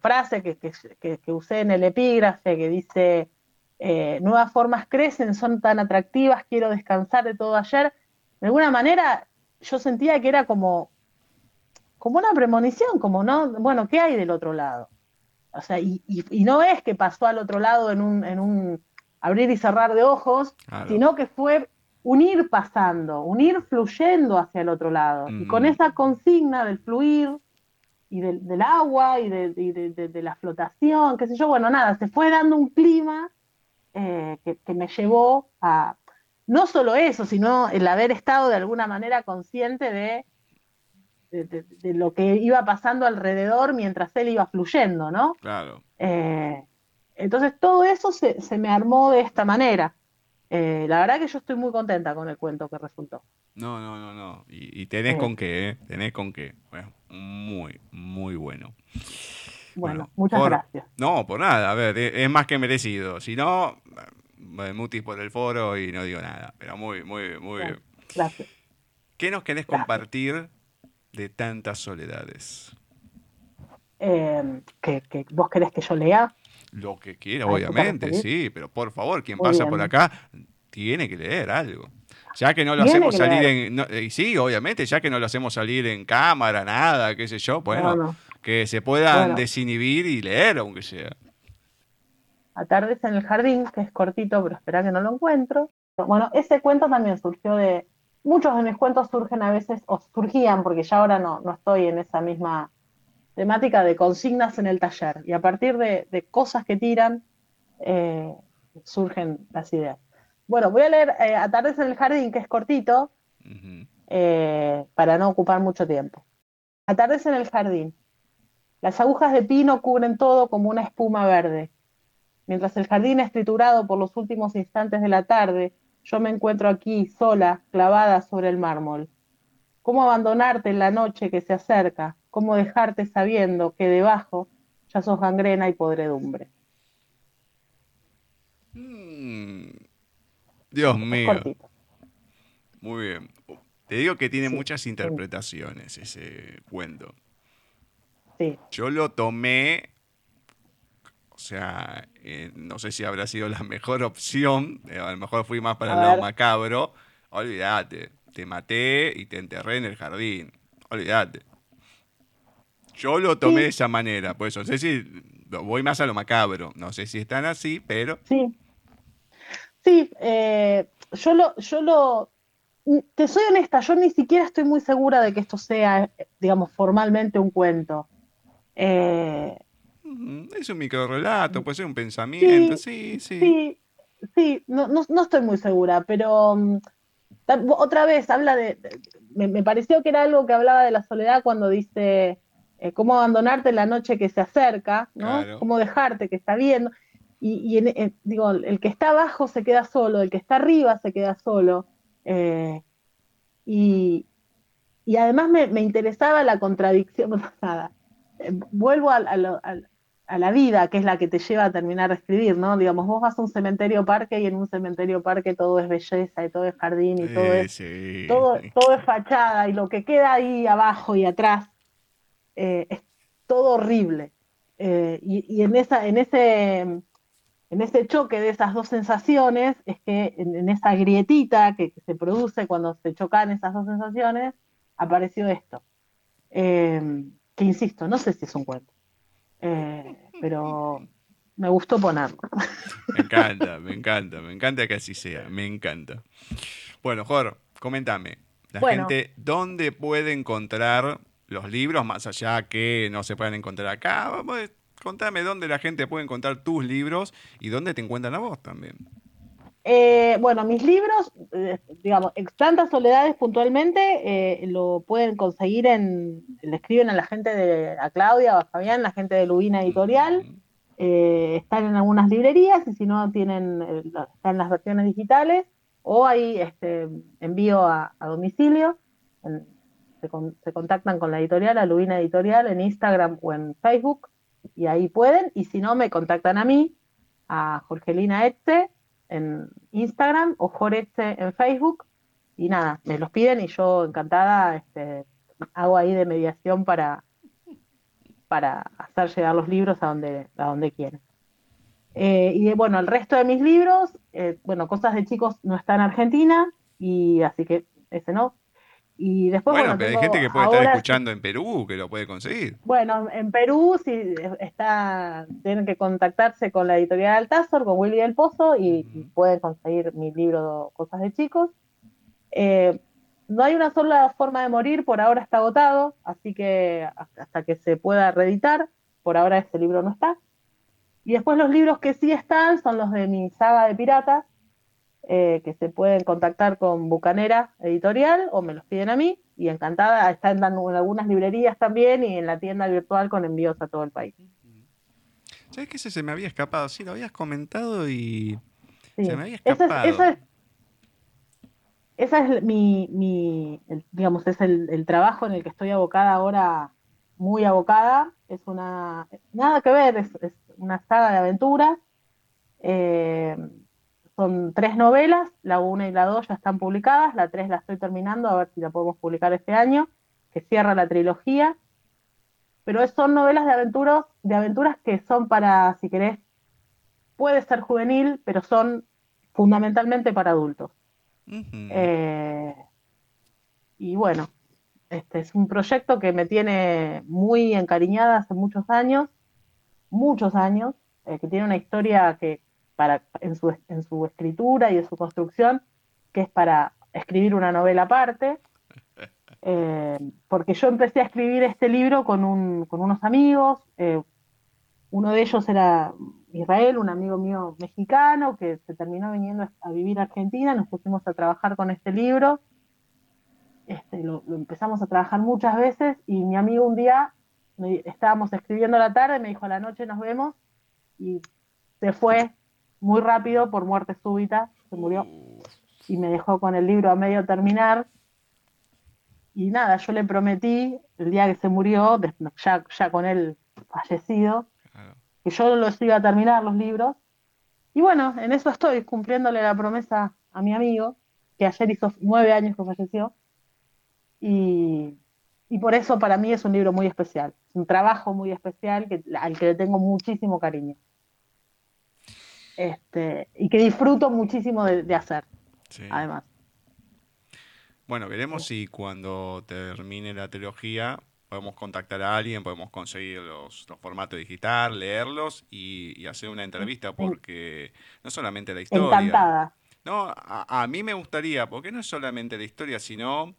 S6: frase que, usé en el epígrafe que dice, eh, nuevas formas crecen, son tan atractivas, quiero descansar de todo ayer, de alguna manera yo sentía que era como, como una premonición, como, ¿no? Bueno, ¿qué hay del otro lado? O sea, y, no es que pasó al otro lado en un, en un abrir y cerrar de ojos, sino que fue unir pasando, unir fluyendo hacia el otro lado. Y con mm. esa consigna del fluir y del, agua y, de, la flotación, qué sé yo, bueno, nada, se fue dando un clima eh, que, me llevó a, no solo eso, sino el haber estado de alguna manera consciente de, de, lo que iba pasando alrededor mientras él iba fluyendo, ¿no?
S3: Claro.
S6: Eh, entonces todo eso se, me armó de esta manera. Eh, la verdad que yo estoy muy contenta con el cuento que resultó.
S3: No, no, no, no. Y, tenés con qué, ¿eh? Tenés con qué. Bueno, muy, muy bueno.
S6: Bueno, muchas gracias.
S3: No, por nada. A ver, es más que merecido. Si no, mutis por el foro y no digo nada. Pero muy, muy, muy bien.
S6: Gracias.
S3: ¿Qué nos querés compartir de tantas soledades?
S6: Eh, ¿que, vos querés que yo lea?
S3: Lo que quiera, obviamente, sí, pero por favor, quien pasa por acá tiene que leer algo. Ya que no lo hacemos salir en. Eh, sí, obviamente, ya que no lo hacemos salir en cámara, nada, qué sé yo, bueno, que se puedan desinhibir y leer, aunque sea.
S6: Atardes en el jardín, que es cortito, pero espera que no lo encuentro. Bueno, ese cuento también surgió de. Muchos de mis cuentos surgen a veces, o surgían, porque ya ahora no, no estoy en esa misma temática de consignas en el taller. Y a partir de, cosas que tiran, eh, surgen las ideas. Bueno, voy a leer eh, Atardes en el jardín, que es cortito, eh, para no ocupar mucho tiempo. Atardes en el jardín. Las agujas de pino cubren todo como una espuma verde. Mientras el jardín es triturado por los últimos instantes de la tarde, yo me encuentro aquí, sola, clavada sobre el mármol. ¿Cómo abandonarte en la noche que se acerca? ¿Cómo dejarte sabiendo que debajo ya sos gangrena y podredumbre?
S3: Mm. Dios mío. Muy bien. Te digo que tiene muchas interpretaciones ese cuento.
S6: Sí.
S3: Yo lo tomé o sea, eh, no sé si habrá sido la mejor opción. Eh, a lo mejor fui más para el lado macabro. Olvídate, te maté y te enterré en el jardín. Olvídate. Yo lo tomé de esa manera, pues no sé si voy más a lo macabro. No sé si están así, pero.
S6: Sí. Sí, eh, yo lo, yo lo. Te soy honesta, yo ni siquiera estoy muy segura de que esto sea, digamos, formalmente un cuento. Eh,
S3: es un microrelato, puede ser un pensamiento, sí, sí.
S6: Sí, sí, No, no, estoy muy segura, pero mm, otra vez habla de, me, pareció que era algo que hablaba de la soledad cuando dice eh, cómo abandonarte en la noche que se acerca, ¿no? Cómo dejarte que está viendo. Y, digo, el que está abajo se queda solo, el que está arriba se queda solo. Eh, y, además me, interesaba la contradicción, nada, eh, vuelvo a, a la vida, que es la que te lleva a terminar de escribir, ¿no? Digamos, vos vas a un cementerio parque y en un cementerio parque todo es belleza y todo es jardín y todo, es, todo, todo, es fachada y lo que queda ahí abajo y atrás eh, es todo horrible. Eh, y, en, esa, en, ese, en ese choque de esas dos sensaciones es que en, esa grietita que, se produce cuando se chocan esas dos sensaciones, apareció esto. Eh, que insisto, no sé si es un cuento. Eh, pero me gustó ponerlo.
S3: Me encanta, me encanta, me encanta que así sea, me encanta. Bueno, Jorge, coméntame, la gente, ¿dónde puede encontrar los libros más allá que no se puedan encontrar acá? Contame dónde la gente puede encontrar tus libros y dónde te encuentran a vos también.
S6: Eh, bueno, mis libros, eh, digamos, Tantas Soledades puntualmente, eh, lo pueden conseguir en, le escriben a la gente de, a Claudia o a Fabián, la gente de Lubina Editorial, están en algunas librerías y si no tienen, están en las versiones digitales o hay este, envío a, domicilio. Se, con- se contactan con la editorial, Alubina Editorial, en Instagram o en Facebook, y ahí pueden, y si no, me contactan a mí, a Jorgelina Etze en Instagram o Joretze en Facebook, y nada, me los piden y yo encantada este, hago ahí de mediación para, para hacer llegar los libros a donde, a donde quieren. Eh, y bueno, el resto de mis libros, eh, bueno, Cosas de Chicos no está en Argentina, y así que ese no. Y después,
S3: Bueno,
S6: bueno,
S3: pero hay gente que puede estar escuchando en Perú que lo puede conseguir.
S6: Bueno, en Perú sí está, tienen que contactarse con la editorial Altazor, con Willy del Pozo, y, y pueden conseguir mi libro Cosas de Chicos. Eh, no hay una sola forma de morir, por ahora está agotado, así que hasta hasta que se pueda reeditar, por ahora ese libro no está. Y después los libros que sí están son los de mi saga de piratas, eh, que se pueden contactar con Bucanera Editorial o me los piden a mí, y encantada, están en algunas librerías también y en la tienda virtual con envíos a todo el país.
S3: ¿Sabes que ese se me había escapado? Sí, lo habías comentado y
S6: Sí.
S3: se me había
S6: es-
S3: escapado.
S6: es, esa es mi, mi el- digamos, es el, el trabajo en el que estoy abocada ahora, muy abocada. Es una, nada que ver, es, es una saga de aventuras. Eh, son tres novelas, la una y la dos ya están publicadas, la tres la estoy terminando, a ver si la podemos publicar este año, que cierra la trilogía. Pero es- son novelas de aventuras, de aventuras que son para, si querés, puede ser juvenil, pero son fundamentalmente para adultos. Eh, y bueno, este es un proyecto que me tiene muy encariñada hace muchos años, muchos años, eh, que tiene una historia que para, en, su, en su escritura y en su construcción, que es para escribir una novela aparte. Eh, porque yo empecé a escribir este libro con, un, con unos amigos, eh, uno de ellos era Israel, un amigo mío mexicano que se terminó viniendo a vivir a Argentina, nos pusimos a trabajar con este libro, este, lo, lo empezamos a trabajar muchas veces y mi amigo un día, me- estábamos escribiendo a la tarde, me dijo a la noche nos vemos y se fue muy rápido por muerte súbita, se murió y me dejó con el libro a medio terminar. Y nada, yo le prometí el día que se murió, ya, ya con él fallecido,
S3: Claro.
S6: que yo los iba a terminar los libros. Y bueno, en eso estoy, cumpliéndole la promesa a mi amigo, que ayer hizo nueve años que falleció. Y, y por eso para mí es un libro muy especial, es un trabajo muy especial que, al que le tengo muchísimo cariño. Este, y que disfruto muchísimo de, de hacer,
S3: Sí.
S6: además.
S3: Bueno, veremos si cuando termine la trilogía podemos contactar a alguien, podemos conseguir los, los formatos digital, leerlos y, y hacer una entrevista, porque no solamente la historia.
S6: Encantada.
S3: No, a, a mí me gustaría, porque no es solamente la historia, sino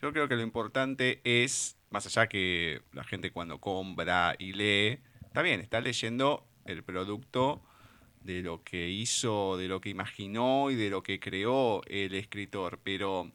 S3: yo creo que lo importante es, más allá que la gente cuando compra y lee, está bien, está leyendo el producto de lo que hizo, de lo que imaginó y de lo que creó el escritor, pero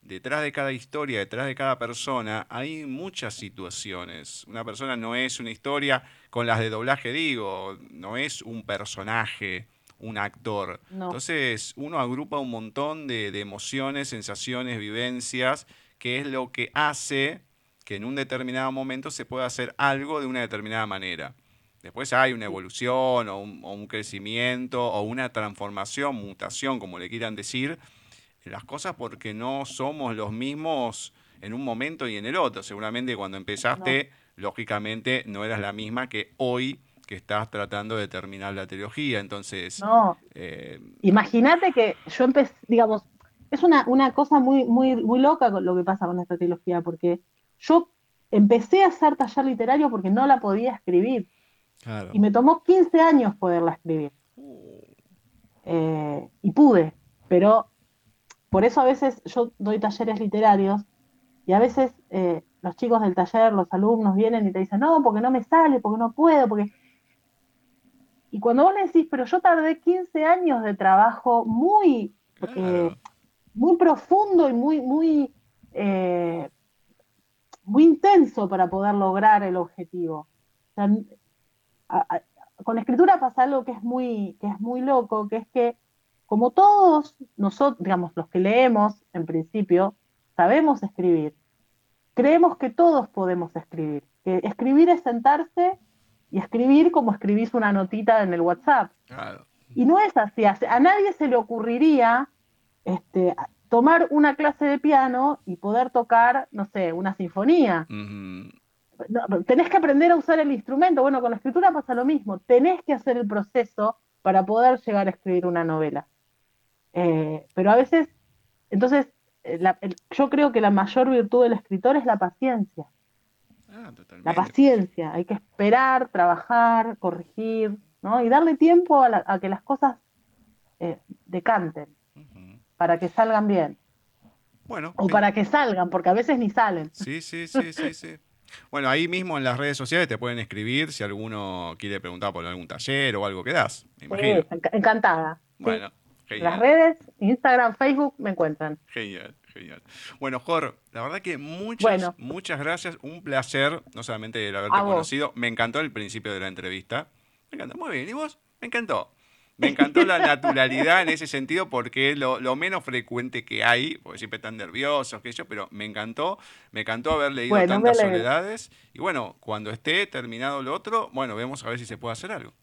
S3: detrás de cada historia, detrás de cada persona, hay muchas situaciones. Una persona no es una historia, con las de doblaje digo, no es un personaje, un actor.
S6: No.
S3: Entonces uno agrupa un montón de, de emociones, sensaciones, vivencias, que es lo que hace que en un determinado momento se pueda hacer algo de una determinada manera. Después hay una evolución o un, o un crecimiento o una transformación, mutación, como le quieran decir, en las cosas porque no somos los mismos en un momento y en el otro. Seguramente cuando empezaste, lógicamente no eras la misma que hoy que estás tratando de terminar la trilogía. Entonces,
S6: No,
S3: eh,
S6: Imagínate que yo empecé, digamos, es una, una cosa muy, muy, muy loca lo que pasa con esta trilogía, porque yo empecé a hacer taller literario porque no la podía escribir
S3: claro.
S6: y me tomó 15 años poderla escribir. Eh, y pude, pero por eso a veces yo doy talleres literarios y a veces eh, los chicos del taller, los alumnos vienen y te dicen, no, porque no me sale, porque no puedo, porque... Y cuando vos le decís, pero yo tardé 15 años de trabajo muy,
S3: Claro.
S6: eh, muy profundo y muy, muy, eh, muy intenso para poder lograr el objetivo. O sea, a- a- con la escritura pasa algo que es muy, que es muy loco, que es que como todos nosotros, digamos, los que leemos en principio, sabemos escribir. Creemos que todos podemos escribir. Que escribir es sentarse y escribir como escribís una notita en el WhatsApp.
S3: Claro.
S6: Y no es así. A nadie se le ocurriría este, tomar una clase de piano y poder tocar, no sé, una sinfonía. No, tenés que aprender a usar el instrumento. Bueno, con la escritura pasa lo mismo. Tenés que hacer el proceso para poder llegar a escribir una novela. Eh, pero a veces, entonces, eh, la- el- yo creo que la mayor virtud del escritor es la paciencia.
S3: Ah,
S6: La paciencia. Hay que esperar, trabajar, corregir, ¿no? Y darle tiempo a, la- a que las cosas eh, decanten para que salgan bien.
S3: Bueno,
S6: O
S3: bien.
S6: para que salgan, porque a veces ni salen.
S3: Sí, sí, sí, sí, sí. Bueno, ahí mismo en las redes sociales te pueden escribir si alguno quiere preguntar por algún taller o algo que das, me
S6: Sí,
S3: imagino.
S6: enc- encantada. Sí.
S3: Bueno,
S6: En Las
S3: genial,
S6: redes, Instagram, Facebook, me encuentran.
S3: genial, genial. Bueno, Jor, la verdad que muchas,
S6: Bueno.
S3: muchas gracias. Un placer, no solamente el haberte conocido, me encantó el principio de la entrevista. Me encantó, muy bien. ¿Y vos? Me encantó. Me encantó la naturalidad en ese sentido porque es lo, lo menos frecuente que hay, porque siempre están nerviosos, que yo, pero me encantó, me encantó haber leído
S6: Bueno,
S3: tantas soledades. Y bueno, cuando esté terminado lo otro, bueno, vemos a ver si se puede hacer algo.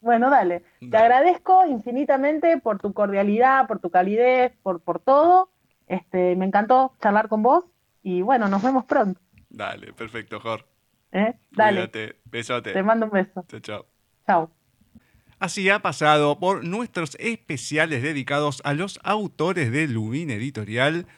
S6: Bueno, dale. Te agradezco infinitamente por tu cordialidad, por tu calidez, por, por todo. Este, me encantó charlar con vos y bueno, nos vemos pronto.
S3: Dale, perfecto, Jor.
S6: ¿eh? Dale,
S3: Cuídate, besote.
S6: te mando un beso.
S3: Chao, chao.
S6: Chao.
S3: Así ha pasado por nuestros especiales dedicados a los autores de Lubin Editorial,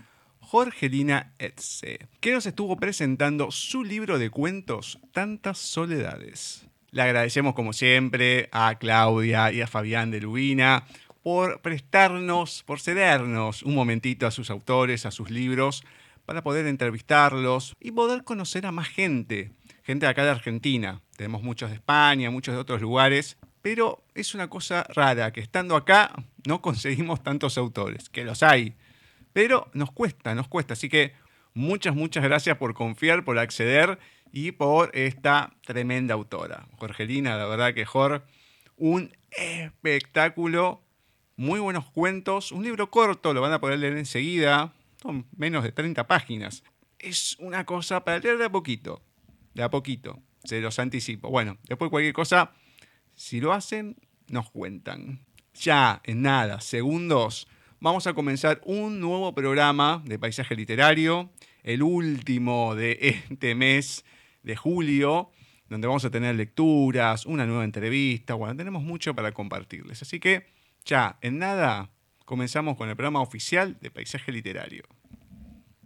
S3: Jorgelina Etze, que nos estuvo presentando su libro de cuentos Tantas Soledades. Le agradecemos como siempre a Claudia y a Fabián de Lubina por prestarnos, por cedernos un momentito a sus autores, a sus libros, para poder entrevistarlos y poder conocer a más gente, gente de acá de Argentina. Tenemos muchos de España, muchos de otros lugares, pero es una cosa rara que estando acá no conseguimos tantos autores, que los hay, pero nos cuesta, nos cuesta. Así que muchas, muchas gracias por confiar, por acceder y por esta tremenda autora. Jorgelina, la verdad que Jor, un espectáculo, muy buenos cuentos, un libro corto, lo van a poder leer enseguida, son menos de 30 páginas. Es una cosa para leer de a poquito, de a poquito, se los anticipo. Bueno, después cualquier cosa, si lo hacen, nos cuentan. Ya, en nada, segundos, vamos a comenzar un nuevo programa de paisaje literario, el último de este mes de julio, donde vamos a tener lecturas, una nueva entrevista, bueno, tenemos mucho para compartirles. Así que ya, en nada, comenzamos con el programa oficial de paisaje literario.